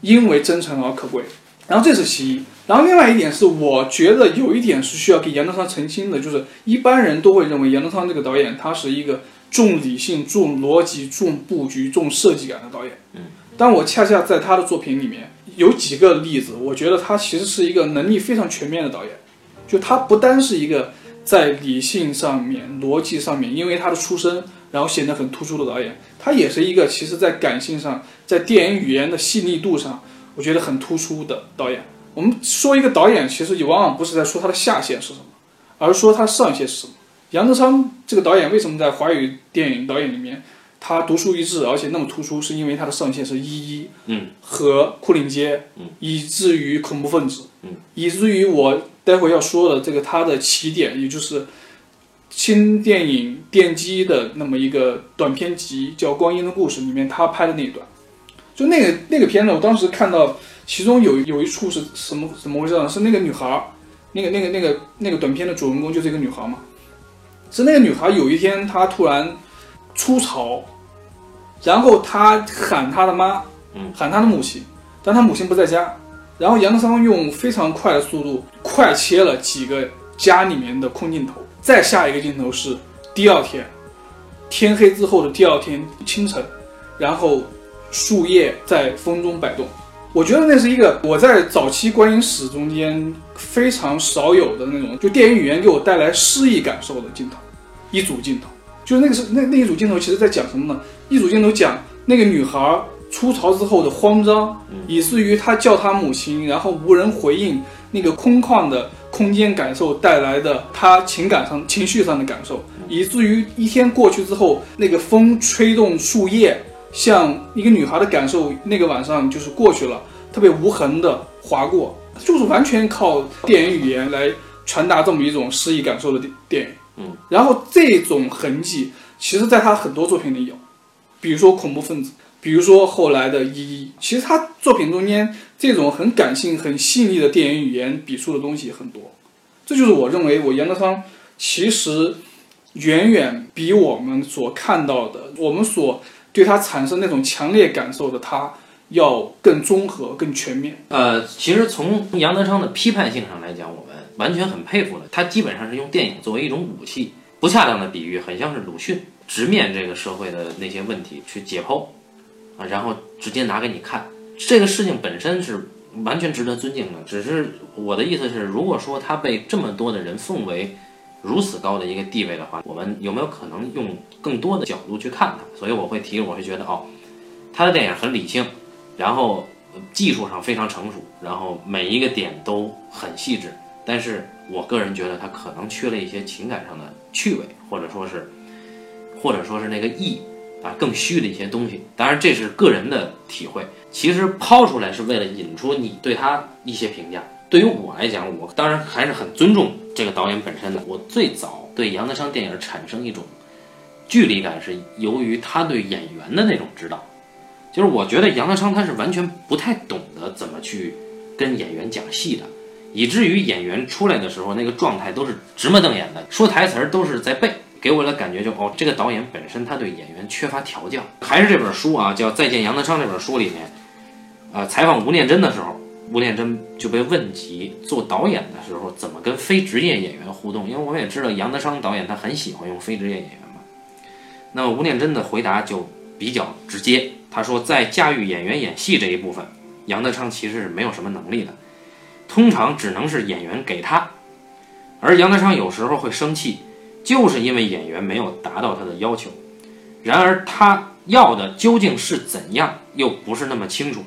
S2: 因为真诚而可贵。然后这是其一，然后另外一点是，我觉得有一点是需要给杨德昌澄清的，就是一般人都会认为杨德昌这个导演他是一个重理性、重逻辑、重布局、重设计感的导演。但我恰恰在他的作品里面有几个例子，我觉得他其实是一个能力非常全面的导演，就他不单是一个在理性上面、逻辑上面，因为他的出身然后显得很突出的导演，他也是一个其实在感性上、在电影语言的细腻度上。我觉得很突出的导演。我们说一个导演，其实也往往不是在说他的下限是什么，而是说他上限是什么。杨德昌这个导演为什么在华语电影导演里面他独树一帜，而且那么突出，是因为他的上限是一一，
S1: 嗯，
S2: 和牯岭街，
S1: 嗯，
S2: 以至于恐怖分子，
S1: 嗯，
S2: 以至于我待会要说的这个他的起点，也就是新电影奠基的那么一个短片集，叫《光阴的故事》里面他拍的那一段。就那个那个片子，我当时看到，其中有有一处是什么怎么回事呢？是那个女孩，那个那个那个那个短片的主人公就是一个女孩嘛。是那个女孩有一天她突然出潮，然后她喊她的妈，
S1: 嗯，
S2: 喊她的母亲，但她母亲不在家。然后杨德昌用非常快的速度快切了几个家里面的空镜头，再下一个镜头是第二天，天黑之后的第二天清晨，然后。树叶在风中摆动，我觉得那是一个我在早期观影史中间非常少有的那种，就电影语言给我带来诗意感受的镜头。一组镜头，就是那个是那那一组镜头，其实在讲什么呢？一组镜头讲那个女孩出逃之后的慌张，以至于她叫她母亲，然后无人回应，那个空旷的空间感受带来的她情感上、情绪上的感受，以至于一天过去之后，那个风吹动树叶。像一个女孩的感受，那个晚上就是过去了，特别无痕的划过，就是完全靠电影语言来传达这么一种诗意感受的电电影。
S1: 嗯，
S2: 然后这种痕迹，其实在他很多作品里有，比如说恐怖分子，比如说后来的《一一》，其实他作品中间这种很感性、很细腻的电影语言笔触的东西很多。这就是我认为我杨德昌其实远远比我们所看到的，我们所。对他产生那种强烈感受的他，要更综合、更全面。
S1: 呃，其实从杨德昌的批判性上来讲，我们完全很佩服的。他基本上是用电影作为一种武器，不恰当的比喻，很像是鲁迅直面这个社会的那些问题去解剖，啊，然后直接拿给你看。这个事情本身是完全值得尊敬的。只是我的意思是，如果说他被这么多的人奉为。如此高的一个地位的话，我们有没有可能用更多的角度去看它？所以我会提，我会觉得哦，他的电影很理性，然后技术上非常成熟，然后每一个点都很细致，但是我个人觉得他可能缺了一些情感上的趣味，或者说是，或者说是那个意啊更虚的一些东西。当然这是个人的体会，其实抛出来是为了引出你对他一些评价。对于我来讲，我当然还是很尊重这个导演本身的。我最早对杨德昌电影产生一种距离感，是由于他对演员的那种指导。就是我觉得杨德昌他是完全不太懂得怎么去跟演员讲戏的，以至于演员出来的时候那个状态都是直目瞪眼的，说台词儿都是在背，给我的感觉就哦，这个导演本身他对演员缺乏调教。还是这本书啊，叫《再见杨德昌》这本书里面，呃，采访吴念真的时候。吴念真就被问及做导演的时候怎么跟非职业演员互动，因为我们也知道杨德昌导演他很喜欢用非职业演员嘛。那么吴念真的回答就比较直接，他说在驾驭演员演戏这一部分，杨德昌其实是没有什么能力的，通常只能是演员给他，而杨德昌有时候会生气，就是因为演员没有达到他的要求。然而他要的究竟是怎样，又不是那么清楚。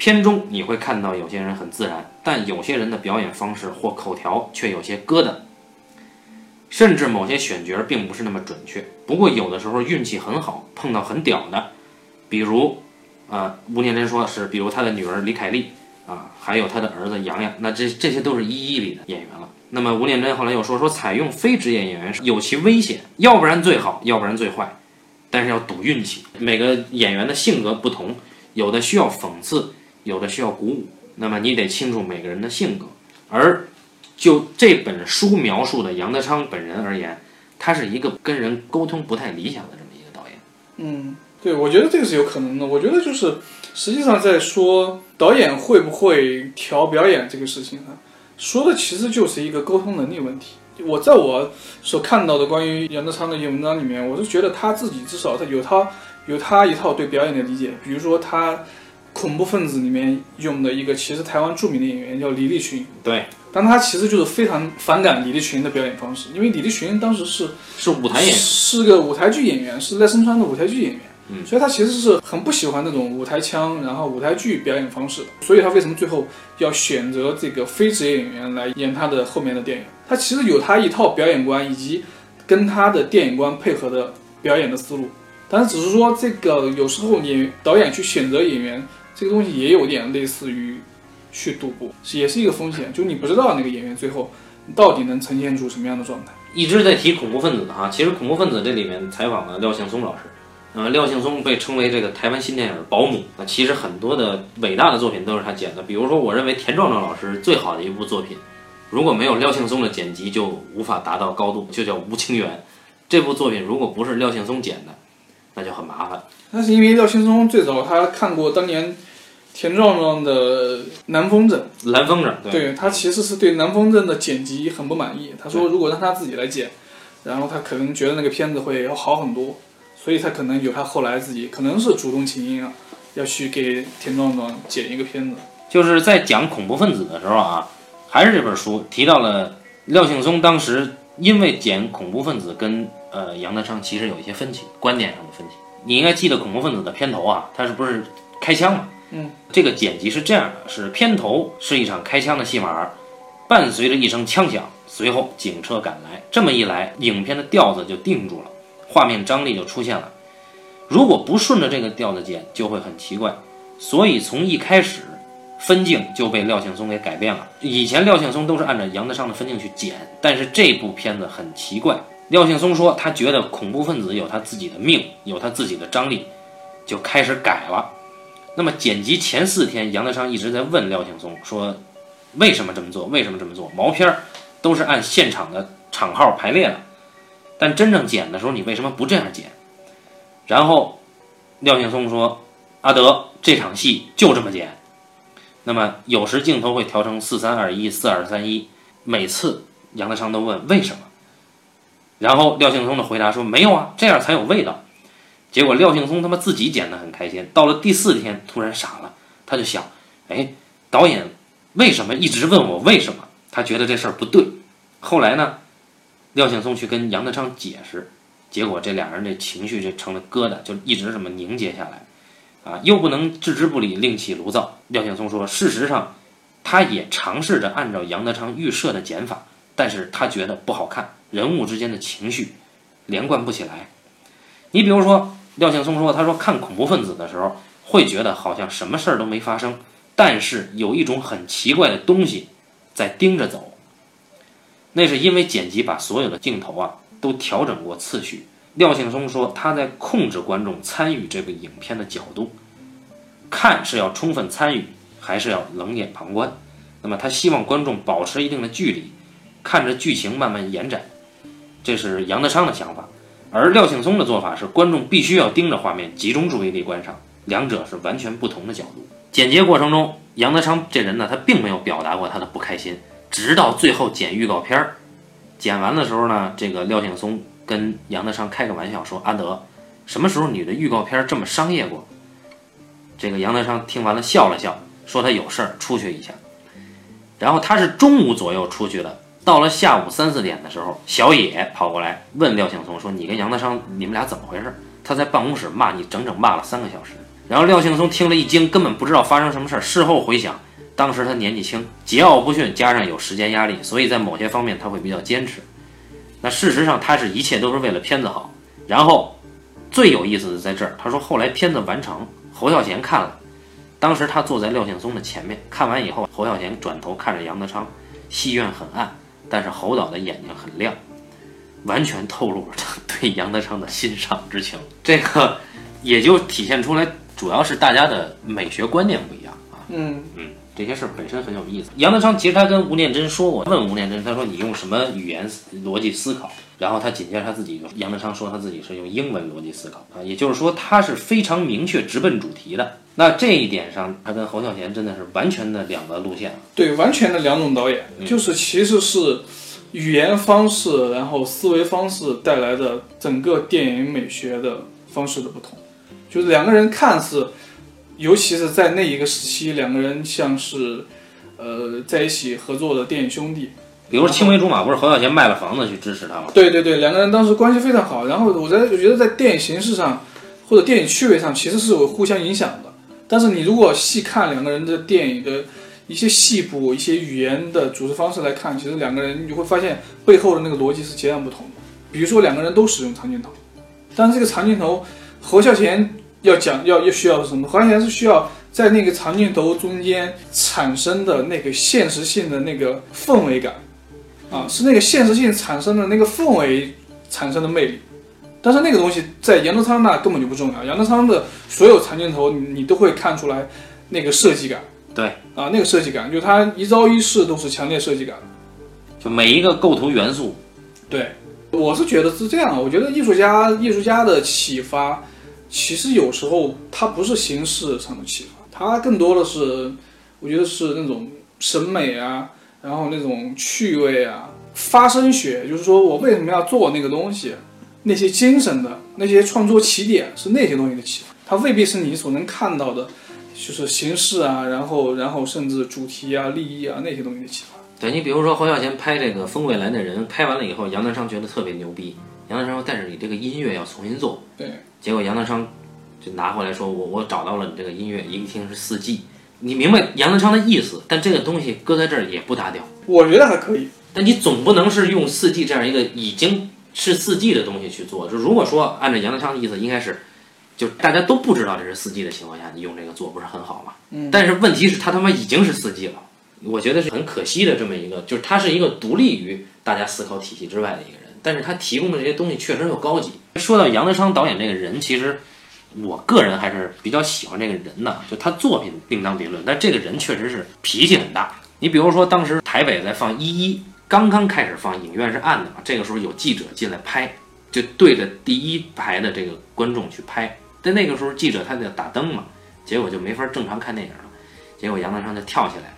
S1: 片中你会看到有些人很自然，但有些人的表演方式或口条却有些疙瘩，甚至某些选角并不是那么准确。不过有的时候运气很好，碰到很屌的，比如，啊，吴念真说的是，比如他的女儿李凯丽啊，还有他的儿子杨洋，那这这些都是一一里的演员了。那么吴念真后来又说，说采用非职业演员有其危险，要不然最好，要不然最坏，但是要赌运气。每个演员的性格不同，有的需要讽刺。有的需要鼓舞，那么你得清楚每个人的性格。而就这本书描述的杨德昌本人而言，他是一个跟人沟通不太理想的这么一个导演。
S2: 嗯，对，我觉得这个是有可能的。我觉得就是实际上在说导演会不会调表演这个事情上，说的其实就是一个沟通能力问题。我在我所看到的关于杨德昌的一些文章里面，我是觉得他自己至少他有他有他一套对表演的理解，比如说他。恐怖分子里面用的一个，其实台湾著名的演员叫李立群。
S1: 对，
S2: 但他其实就是非常反感李立群的表演方式，因为李立群当时是
S1: 是舞台演员，
S2: 是个舞台剧演员，是赖声川的舞台剧演员。嗯，所以他其实是很不喜欢那种舞台腔，然后舞台剧表演方式的。所以他为什么最后要选择这个非职业演员来演他的后面的电影？他其实有他一套表演观，以及跟他的电影观配合的表演的思路。但是只是说这个有时候你导演去选择演员。这个东西也有点类似于去赌博，也是一个风险，就你不知道那个演员最后到底能呈现出什么样的状态。
S1: 一直在提恐怖分子哈，其实恐怖分子这里面采访了廖庆松老师，呃，廖庆松被称为这个台湾新电影保姆啊，其实很多的伟大的作品都是他剪的，比如说我认为田壮壮老师最好的一部作品，如果没有廖庆松的剪辑就无法达到高度，就叫《吴清源》。这部作品如果不是廖庆松剪的，那就很麻烦。
S2: 那是因为廖庆松最早他看过当年。田壮壮的《南风镇》，
S1: 南风镇，
S2: 对他其实是对《南风镇》的剪辑很不满意。他说，如果让他自己来剪，然后他可能觉得那个片子会要好很多，所以他可能有他后来自己可能是主动请缨啊，要去给田壮壮剪一个片子。
S1: 就是在讲恐怖分子的时候啊，还是这本书提到了廖庆松当时因为剪恐怖分子跟呃杨德昌其实有一些分歧，观点上的分歧。你应该记得恐怖分子的片头啊，他是不是开枪嘛？
S2: 嗯，
S1: 这个剪辑是这样的：是片头是一场开枪的戏码，伴随着一声枪响，随后警车赶来。这么一来，影片的调子就定住了，画面张力就出现了。如果不顺着这个调子剪，就会很奇怪。所以从一开始，分镜就被廖庆松给改变了。以前廖庆松都是按照杨德昌的分镜去剪，但是这部片子很奇怪。廖庆松说他觉得恐怖分子有他自己的命，有他自己的张力，就开始改了。那么剪辑前四天，杨德昌一直在问廖庆松说：“为什么这么做？为什么这么做？毛片儿都是按现场的场号排列的，但真正剪的时候，你为什么不这样剪？”然后廖庆松说：“阿德，这场戏就这么剪。那么有时镜头会调成四三二一、四二三一，每次杨德昌都问为什么。然后廖庆松的回答说：没有啊，这样才有味道。”结果廖庆松他妈自己剪得很开心，到了第四天突然傻了，他就想，哎，导演为什么一直问我为什么？他觉得这事儿不对。后来呢，廖庆松去跟杨德昌解释，结果这俩人这情绪就成了疙瘩，就一直这么凝结下来，啊，又不能置之不理，另起炉灶。廖庆松说，事实上，他也尝试着按照杨德昌预设的剪法，但是他觉得不好看，人物之间的情绪连贯不起来。你比如说廖庆松说，他说看恐怖分子的时候会觉得好像什么事儿都没发生，但是有一种很奇怪的东西在盯着走。那是因为剪辑把所有的镜头啊都调整过次序。廖庆松说他在控制观众参与这个影片的角度，看是要充分参与，还是要冷眼旁观？那么他希望观众保持一定的距离，看着剧情慢慢延展。这是杨德昌的想法，而廖庆松的做法是观众必须要盯着画面，集中注意力观赏，两者是完全不同的角度。剪接过程中，杨德昌这人呢，他并没有表达过他的不开心。直到最后剪预告片儿，剪完的时候呢，这个廖庆松跟杨德昌开个玩笑说：“阿德，什么时候你的预告片这么商业过？”这个杨德昌听完了笑了笑，说他有事儿出去一下。然后他是中午左右出去的，到了下午三四点的时候，小野跑过来问廖庆松说：“你跟杨德昌你们俩怎么回事？”他在办公室骂你整整骂了三个小时。然后廖庆松听了一惊，根本不知道发生什么事儿。事后回想。当时他年纪轻，桀骜不驯，加上有时间压力，所以在某些方面他会比较坚持。那事实上，他是一切都是为了片子好。然后最有意思的在这儿，他说后来片子完成，侯孝贤看了，当时他坐在廖庆松的前面，看完以后，侯孝贤转头看着杨德昌，戏院很暗，但是侯导的眼睛很亮，完全透露了他对杨德昌的欣赏之情。这个也就体现出来，主要是大家的美学观念不一样啊。
S2: 嗯
S1: 嗯。这些事儿本身很有意思。杨德昌其实他跟吴念真说过，问吴念真，他说你用什么语言逻辑思考？然后他紧接着他自己，杨德昌说他自己是用英文逻辑思考啊，也就是说他是非常明确直奔主题的。那这一点上，他跟侯孝贤真的是完全的两个路线。
S2: 对，完全的两种导演，就是其实是语言方式，然后思维方式带来的整个电影美学的方式的不同，就是两个人看似。尤其是在那一个时期，两个人像是，呃，在一起合作的电影兄弟。
S1: 比如青梅竹马，不是侯孝贤卖了房子去支持他吗？
S2: 对对对，两个人当时关系非常好。然后我在我觉得在电影形式上或者电影趣味上其实是有互相影响的。但是你如果细看两个人的电影的一些细部、一些语言的组织方式来看，其实两个人你会发现背后的那个逻辑是截然不同的。比如说两个人都使用长镜头，但是这个长镜头，侯孝贤。要讲要要需要什么？好像是需要在那个长镜头中间产生的那个现实性的那个氛围感，啊，是那个现实性产生的那个氛围产生的魅力。但是那个东西在杨德昌那根本就不重要。杨德昌的所有长镜头，你都会看出来那个设计感。
S1: 对，
S2: 啊，那个设计感，就他一招一式都是强烈设计感，
S1: 就每一个构图元素。
S2: 对，我是觉得是这样。我觉得艺术家艺术家的启发。其实有时候它不是形式上的启发，它更多的是，我觉得是那种审美啊，然后那种趣味啊，发生学，就是说我为什么要做那个东西，那些精神的那些创作起点是那些东西的启发，它未必是你所能看到的，就是形式啊，然后然后甚至主题啊、利益啊那些东西的启发。
S1: 对你比如说侯孝贤拍这个《风未来的人》，拍完了以后，杨德昌觉得特别牛逼。杨德昌说：“但是你这个音乐要重新做。”
S2: 对。
S1: 结果杨德昌就拿回来说：“我我找到了你这个音乐，一听是四季。你明白杨德昌的意思，但这个东西搁在这儿也不搭调。
S2: 我觉得还可以，
S1: 但你总不能是用四季这样一个已经是四季的东西去做。就如果说按照杨德昌的意思，应该是就大家都不知道这是四季的情况下，你用这个做不是很好吗？
S2: 嗯。
S1: 但是问题是，他他妈已经是四季了。我觉得是很可惜的这么一个，就是他是一个独立于大家思考体系之外的一个人。”但是他提供的这些东西确实又高级。说到杨德昌导演这个人，其实我个人还是比较喜欢这个人的。就他作品另当别论，但这个人确实是脾气很大。你比如说，当时台北在放《一一》，刚刚开始放，影院是暗的嘛，这个时候有记者进来拍，就对着第一排的这个观众去拍。在那个时候，记者他得打灯嘛，结果就没法正常看电影了。结果杨德昌就跳起来。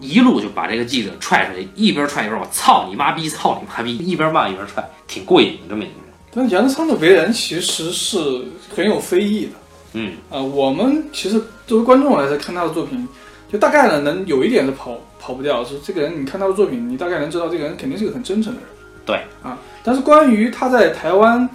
S1: 一路就把这个记者踹出去，一边踹一边我操你妈逼，操你妈逼，一边骂一边踹，挺过瘾的这么一个人。
S2: 但杨德昌的为人其实是很有非议的。
S1: 嗯，
S2: 呃，我们其实作为观众来看他的作品，就大概呢能有一点是跑跑不掉，是这个人你看他的作品，你大概能知道这个人肯定是个很真诚的人。
S1: 对
S2: 啊，但是关于他在台湾，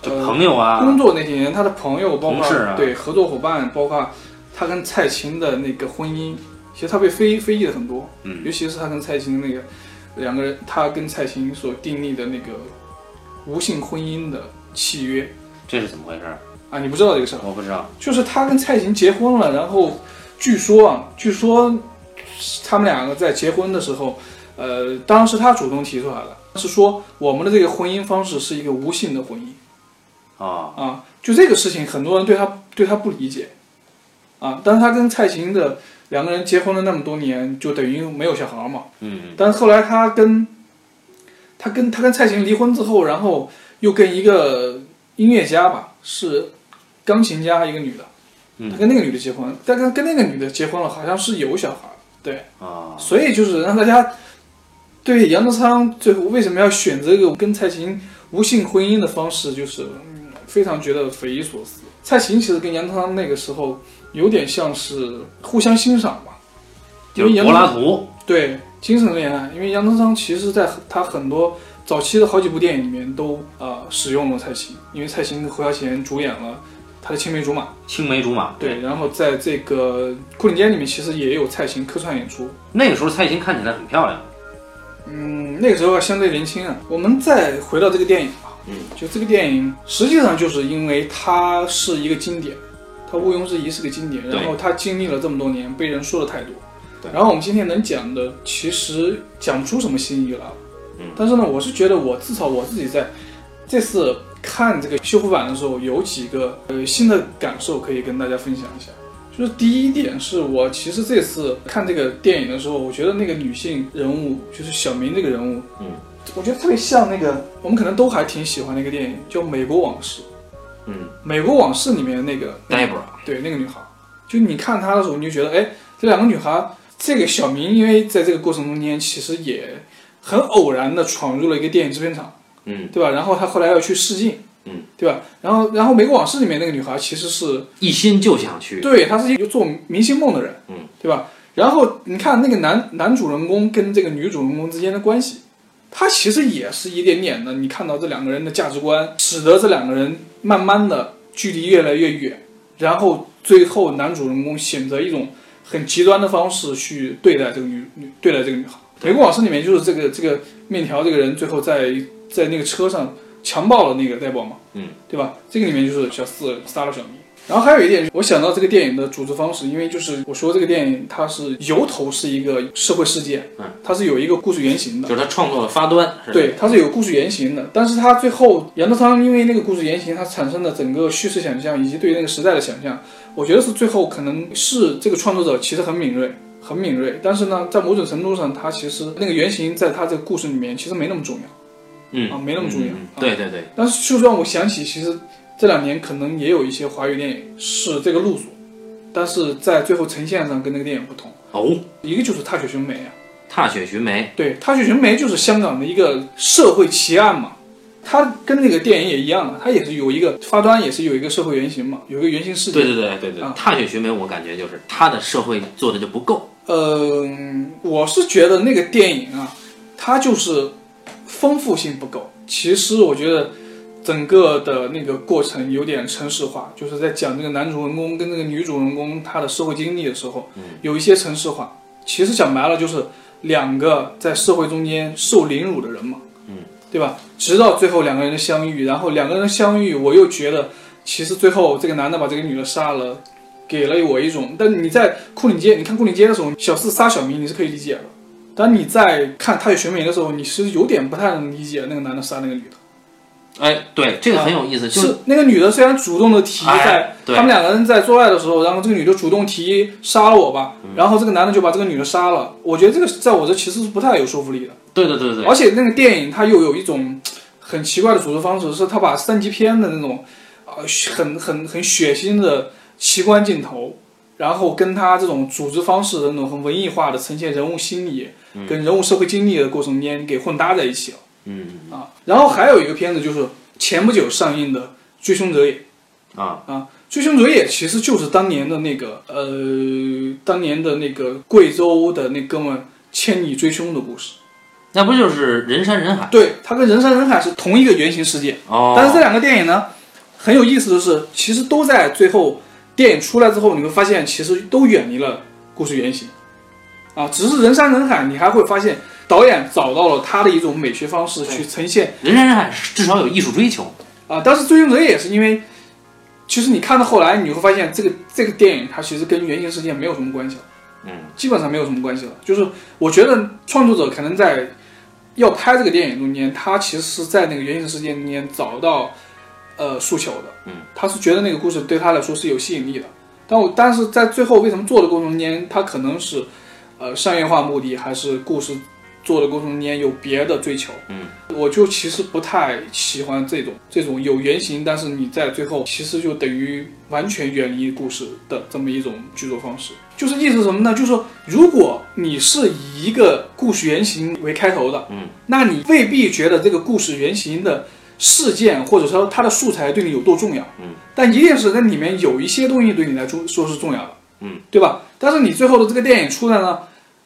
S1: 就，朋友啊，
S2: 工作那些年，他的朋友包括
S1: 啊，
S2: 对合作伙伴，包括他跟蔡琴的那个婚姻。其实他被非非议了很多，
S1: 嗯
S2: 尤其是他跟蔡琴那个两个人，他跟蔡琴所订立的那个无性婚姻的契约
S1: 这是怎么回事？
S2: 啊，你不知道这个事儿？
S1: 我不知道。
S2: 就是他跟蔡琴结婚了，然后据说啊，据说他们两个在结婚的时候，呃，当时他主动提出来的，是说我们的这个婚姻方式是一个无性的婚姻
S1: 啊，
S2: 啊，就这个事情，很多人对他对他不理解啊，但是他跟蔡琴的两个人结婚了那么多年，就等于没有小孩嘛，
S1: 嗯。
S2: 但是后来他跟他跟他跟蔡琴离婚之后，然后又跟一个音乐家吧，是钢琴家一个女的，
S1: 嗯。
S2: 他跟那个女的结婚，但跟跟那个女的结婚了，好像是有小孩，对，
S1: 啊，
S2: 所以就是让大家对杨德昌最后为什么要选择一个跟蔡琴无性婚姻的方式，就是、嗯、非常觉得匪夷所思。蔡琴其实跟杨德昌那个时候有点像是互相欣赏吧，因
S1: 就是
S2: 为杨
S1: 柏拉图。
S2: 对精神恋爱，因为杨德昌其实在他很多早期的好几部电影里面都呃使用了蔡琴，因为蔡琴跟侯孝贤主演了他的青梅竹马，
S1: 青梅竹马。
S2: 对，然后在这个《牯岭街》里面其实也有蔡琴客串演出，
S1: 那个时候蔡琴看起来很漂亮。
S2: 嗯，那个时候相对年轻啊。我们再回到这个电影吧，
S1: 嗯，
S2: 就这个电影实际上就是因为它是一个经典，它毋庸置疑是个经典，
S1: 对
S2: 然后它经历了这么多年，被人说的太多。
S1: 对
S2: 然后我们今天能讲的，其实讲不出什么新意来了。
S1: 嗯
S2: 但是呢，我是觉得我至少我自己在这次看这个修复版的时候，有几个呃新的感受可以跟大家分享一下。就是第一点是我其实这次看这个电影的时候，我觉得那个女性人物就是小明这个人物，
S1: 嗯，
S2: 我觉得特别像那个我们可能都还挺喜欢的一个电影，叫《美国往事》。
S1: 嗯《
S2: 美国往事》里面那个
S1: ，Debra。
S2: 对，那个女孩，就你看她的时候，你就觉得，哎，这两个女孩，这个小明，因为在这个过程中间，其实也很偶然的闯入了一个电影制片厂，
S1: 嗯，
S2: 对吧？然后他后来要去试镜，
S1: 嗯，
S2: 对吧？然后，然后《美国往事》里面那个女孩其实是，
S1: 一心就想去。
S2: 对，她是一个做明星梦的人，
S1: 嗯，
S2: 对吧？然后你看那个男男主人公跟这个女主人公之间的关系，他其实也是一点点的，你看到这两个人的价值观，使得这两个人慢慢的距离越来越远，然后最后男主人公选择一种很极端的方式去对待这个女女对待这个女孩。美国往事里面就是这个这个面条这个人最后在在那个车上强暴了那个戴宝嘛，
S1: 嗯，
S2: 对吧？这个里面就是小四杀了小明。然后还有一点，我想到这个电影的组织方式，因为就是我说这个电影它是由头是一个社会事件，
S1: 嗯，
S2: 它是有一个故事原型的，
S1: 就是它创作的发端。
S2: 对，它是有故事原型的，但是它最后杨德昌因为那个故事原型，它产生的整个叙事想象以及对那个时代的想象，我觉得是最后可能是这个创作者其实很敏锐，很敏锐，但是呢，在某种程度上，他其实那个原型在他这个故事里面其实没那么重要。
S1: 嗯
S2: 啊没那么重要。
S1: 嗯嗯
S2: 啊
S1: 对对对，
S2: 但是就让我想起，其实这两年可能也有一些华语电影是这个路数，但是在最后呈现上跟那个电影不同。
S1: 哦，
S2: 一个就是《踏雪寻梅》啊，
S1: 踏雪寻梅。
S2: 对，《踏雪寻梅》就是香港的一个社会奇案嘛，它跟那个电影也一样啊，它也是有一个发端，也是有一个社会原型嘛，有一个原型事件。
S1: 对对对对对
S2: 啊，
S1: 踏雪寻梅，我感觉就是它的社会做的就不够。
S2: 嗯，我是觉得那个电影啊，它就是丰富性不够。其实我觉得整个的那个过程有点城市化，就是在讲这个男主人公跟这个女主人公他的社会经历的时候，有一些城市化。其实讲白了就是两个在社会中间受凌辱的人嘛，
S1: 嗯，
S2: 对吧？直到最后两个人的相遇，然后两个人的相遇，我又觉得其实最后这个男的把这个女的杀了。给了我一种，但你在牯岭街，你看牯岭街的时候，小四杀小明你是可以理解的，但你在看踏雪寻梅的时候，你是有点不太能理解那个男的杀那个女的。
S1: 哎，对，这个很有意思，就是
S2: 是那个女的虽然主动的提
S1: 哎
S2: 在
S1: 对
S2: 他们两个人在做爱的时候，然后这个女的主动提杀了我吧，
S1: 嗯
S2: 然后这个男的就把这个女的杀了。我觉得这个在我这其实是不太有说服力的。
S1: 对对对对，
S2: 而且那个电影它又有一种很奇怪的组织方式，是他把三级片的那种呃很很很血腥的奇观镜头，然后跟他这种组织方式的那种很文艺化的呈现人物心理、跟人物社会经历的过程间给混搭在一起了
S1: 嗯
S2: 啊。然后还有一个片子就是前不久上映的《追凶者也》。
S1: 啊，
S2: 啊，追凶者也其实就是当年的那个呃，当年的那个贵州的那哥们儿千里追凶的故事。
S1: 那不就是人山人海？
S2: 对，它跟人山人海是同一个原型世界。
S1: 哦，
S2: 但是这两个电影呢，很有意思的是，其实都在最后电影出来之后，你会发现其实都远离了故事原型。啊，只是人山人海，你还会发现导演找到了他的一种美学方式去呈现
S1: 人山人海，至少有艺术追求。
S2: 啊。但是《追凶者》也是因为，其实你看到后来，你会发现这个这个电影它其实跟原型事件没有什么关系了，
S1: 嗯，
S2: 基本上没有什么关系了。就是我觉得创作者可能在要拍这个电影中间，他其实是在那个原型事件中间找到呃诉求的，
S1: 嗯，
S2: 他是觉得那个故事对他来说是有吸引力的。但我但是在最后为什么做的过程中间，他可能是呃商业化目的，还是故事做的过程中间有别的追求？
S1: 嗯，
S2: 我就其实不太喜欢这种这种有原型，但是你在最后其实就等于完全远离故事的这么一种剧作方式。就是意思是什么呢？就是说，如果你是以一个故事原型为开头的，
S1: 嗯，
S2: 那你未必觉得这个故事原型的事件或者说它的素材对你有多重要，
S1: 嗯，
S2: 但一定是那里面有一些东西对你来说说是重要的，
S1: 嗯，
S2: 对吧？但是你最后的这个电影出来呢，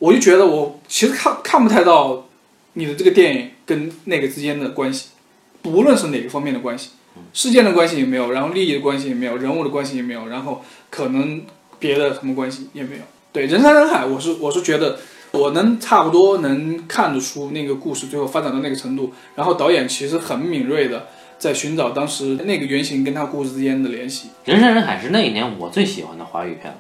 S2: 我就觉得我其实看看不太到你的这个电影跟那个之间的关系，不论是哪个方面的关系，事件的关系也没有，然后利益的关系也没有，人物的关系也没有，然后可能别的什么关系也没有。对，人山人海，我是我是觉得我能差不多能看得出那个故事最后发展到那个程度，然后导演其实很敏锐的在寻找当时那个原型跟他故事之间的联系。
S1: 人山人海是那一年我最喜欢的华语片子，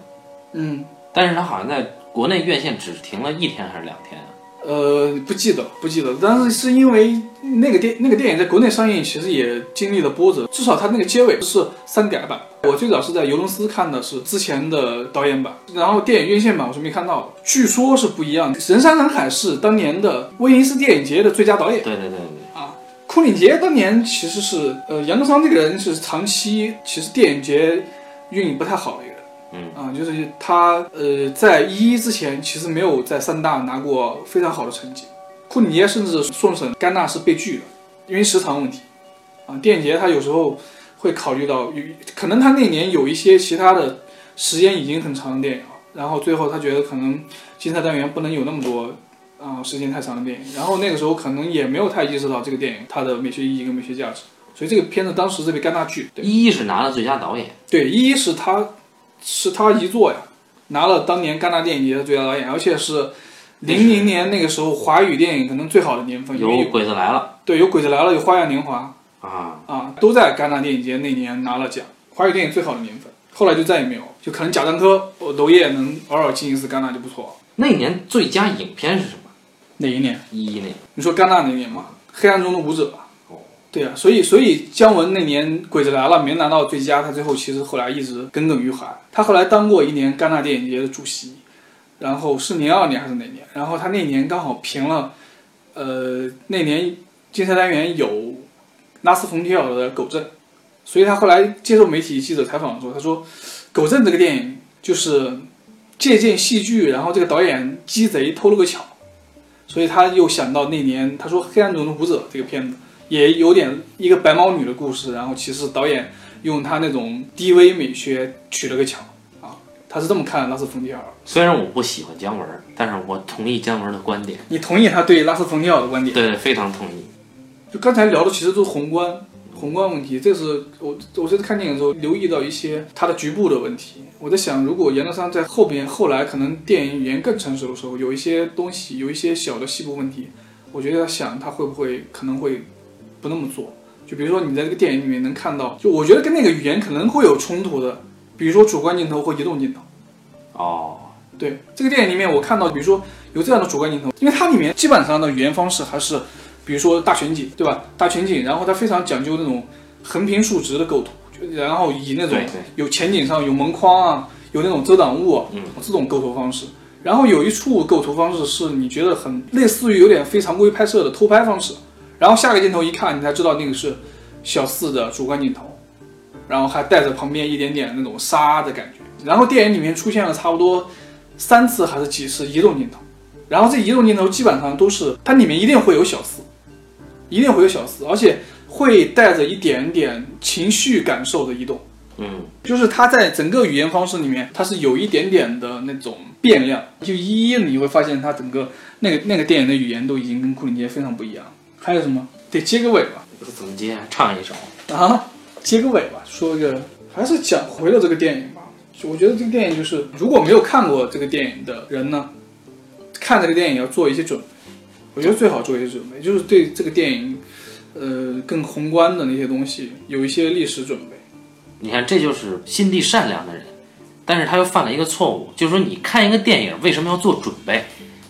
S2: 嗯，
S1: 但是他好像在国内院线只停了一天还是两天啊？
S2: 呃，不记得，不记得，但是是因为那个电那个电影在国内上映，其实也经历了波折，至少它那个结尾是删改版。我最早是在尤伦斯看的是之前的导演版，然后电影院线版我是没看到的，据说是不一样的。人山人海是当年的威尼斯电影节的最佳导演，
S1: 对对对对，
S2: 库里杰当年其实是呃杨德昌这个人是长期其实电影节运营不太好的一个人。
S1: 嗯
S2: 啊，就是他呃，在一一之前，其实没有在三大拿过非常好的成绩。库里耶甚至送审戛纳是被拒的，因为时长问题。啊，电影节他有时候会考虑到，有可能他那年有一些其他的时间已经很长的电影了，然后最后他觉得可能竞赛单元不能有那么多啊、时间太长的电影，然后那个时候可能也没有太意识到这个电影它的美学意义跟美学价值，所以这个片子当时是被戛纳拒。对
S1: 一一是拿了最佳导演，
S2: 对，一是他是他一作呀，拿了当年戛纳电影节的最佳导演，而且是零零年那个时候华语电影可能最好的年份，
S1: 有鬼子来了
S2: 对有《鬼子来了》有《花样年华
S1: 啊，》
S2: 啊，都在戛纳电影节那年拿了奖，华语电影最好的年份。后来就再也没有，就可能贾樟柯、哦娄烨能偶尔进一次戛纳就不错了。
S1: 那年最佳影片是什么？
S2: 哪一年？
S1: 一一年，
S2: 你说戛纳那年吗？《黑暗中的舞者》
S1: 哦。
S2: 对啊，所以所以姜文那年《鬼子来了》没拿到最佳，他最后其实后来一直耿耿于怀。他后来当过一年戛纳电影节的主席，然后是零二年还是哪年？然后他那年刚好评了，呃，那年竞赛单元有拉斯冯提尔的《狗镇》，所以他后来接受媒体记者采访的时候，他说，《狗镇》这个电影就是借鉴戏剧，然后这个导演鸡贼偷了个巧。所以他又想到那年，他说《黑暗中的舞者》这个片子也有点一个白毛女的故事，然后其实导演用他那种低微美学取了个巧啊，他是这么看拉斯冯提尔。
S1: 虽然我不喜欢姜文，但是我同意姜文的观点，
S2: 你同意他对拉斯冯提尔的观点？
S1: 对，非常同意。
S2: 就刚才聊的其实都是宏观宏观问题，这是我我这次看电影的时候留意到一些他的局部的问题。我在想，如果杨德昌在后边后来可能电影语言更成熟的时候，有一些东西有一些小的细部问题，我觉得想他会不会可能会不那么做。就比如说你在这个电影里面能看到，就我觉得跟那个语言可能会有冲突的，比如说主观镜头或移动镜头。
S1: 哦，
S2: 对这个电影里面，我看到，比如说有这样的主观镜头，因为它里面基本上的语言方式还是，比如说大全景，对吧？大全景，然后它非常讲究那种横平竖直的构图，然后以那种有前景上有门框啊，有那种遮挡物啊，
S1: 嗯，
S2: 这种构图方式。然后有一处构图方式是你觉得很类似于有点非常规拍摄的偷拍方式，然后下个镜头一看，你才知道那个是小四的主观镜头，然后还带着旁边一点点那种沙的感觉。然后电影里面出现了差不多三次还是几次移动镜头，然后这移动镜头基本上都是它里面一定会有小四，一定会有小四，而且会带着一点点情绪感受的移动。
S1: 嗯，
S2: 就是它在整个语言方式里面，它是有一点点的那种变量。就一一你会发现，它整个那个那个电影的语言都已经跟库里杰非常不一样。还有什么？得接个尾吧？
S1: 怎么接？唱一首。
S2: 啊，接个尾吧，说一个，还是讲回了这个电影吧。我觉得这个电影就是，如果没有看过这个电影的人呢，看这个电影要做一些准备。我觉得最好做一些准备，就是对这个电影，呃，更宏观的那些东西有一些历史准备。
S1: 你看，这就是心地善良的人，但是他又犯了一个错误，就是说你看一个电影为什么要做准备，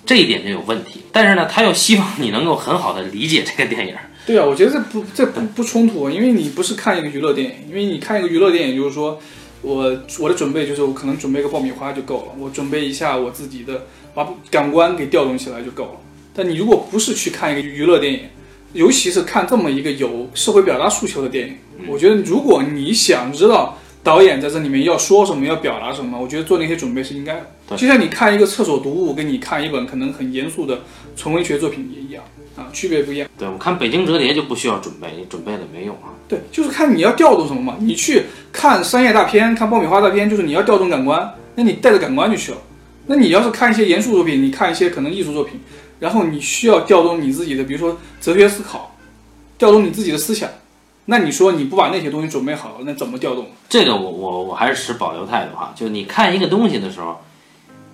S1: 这一点就有问题。但是呢，他又希望你能够很好的理解这个电影。
S2: 对啊，我觉得这不这不不冲突，因为你不是看一个娱乐电影，因为你看一个娱乐电影，就是说我我的准备就是我可能准备个爆米花就够了，我准备一下我自己的把感官给调动起来就够了。但你如果不是去看一个娱乐电影，尤其是看这么一个有社会表达诉求的电影，我觉得如果你想知道导演在这里面要说什么、要表达什么，我觉得做那些准备是应该的。就像你看一个厕所读物，跟你看一本可能很严肃的纯文学作品也一样啊，区别不一样。
S1: 对，我看《北京折叠》就不需要准备，你准备了没用啊。
S2: 对，就是看你要调动什么嘛。你去看商业大片、看爆米花大片，就是你要调动感官，那你带着感官就去了。那你要是看一些严肃作品，你看一些可能艺术作品，然后你需要调动你自己的，比如说哲学思考，调动你自己的思想。那你说你不把那些东西准备好，那怎么调动？
S1: 这个我我我还是持保留态度哈，就你看一个东西的时候，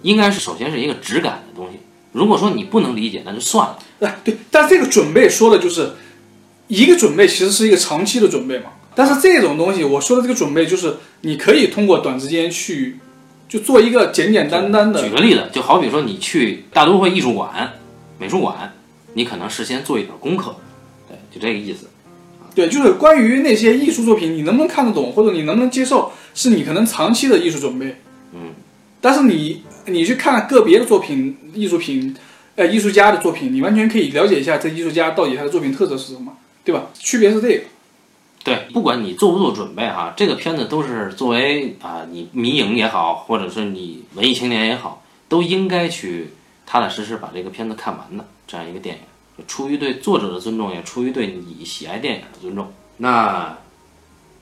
S1: 应该是首先是一个质感的东西。如果说你不能理解，那就算了。
S2: 哎，对，但这个准备说的就是一个准备，其实是一个长期的准备嘛。但是这种东西，我说的这个准备，就是你可以通过短时间去就做一个简简单单的
S1: 举个例子，就好比说你去大都会艺术馆、美术馆，你可能事先做一点功课，对，就这个意思。
S2: 对，就是关于那些艺术作品，你能不能看得懂，或者你能不能接受，是你可能长期的艺术准备。
S1: 嗯，
S2: 但是你你去看个别的作品、艺术品，呃，艺术家的作品，你完全可以了解一下这艺术家到底他的作品特色是什么，对吧？区别是这个。
S1: 对，不管你做不做准备哈，这个片子都是作为啊、你迷影也好，或者是你文艺青年也好，都应该去踏踏实实把这个片子看完的这样一个电影，就出于对作者的尊重，也出于对你喜爱电影的尊重。那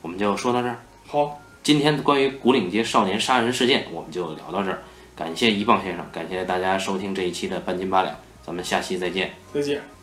S1: 我们就说到这儿。
S2: 好，
S1: 今天关于古岭街少年杀人事件，我们就聊到这儿。感谢一棒先生，感谢大家收听这一期的半斤八两，咱们下期再见。
S2: 再见。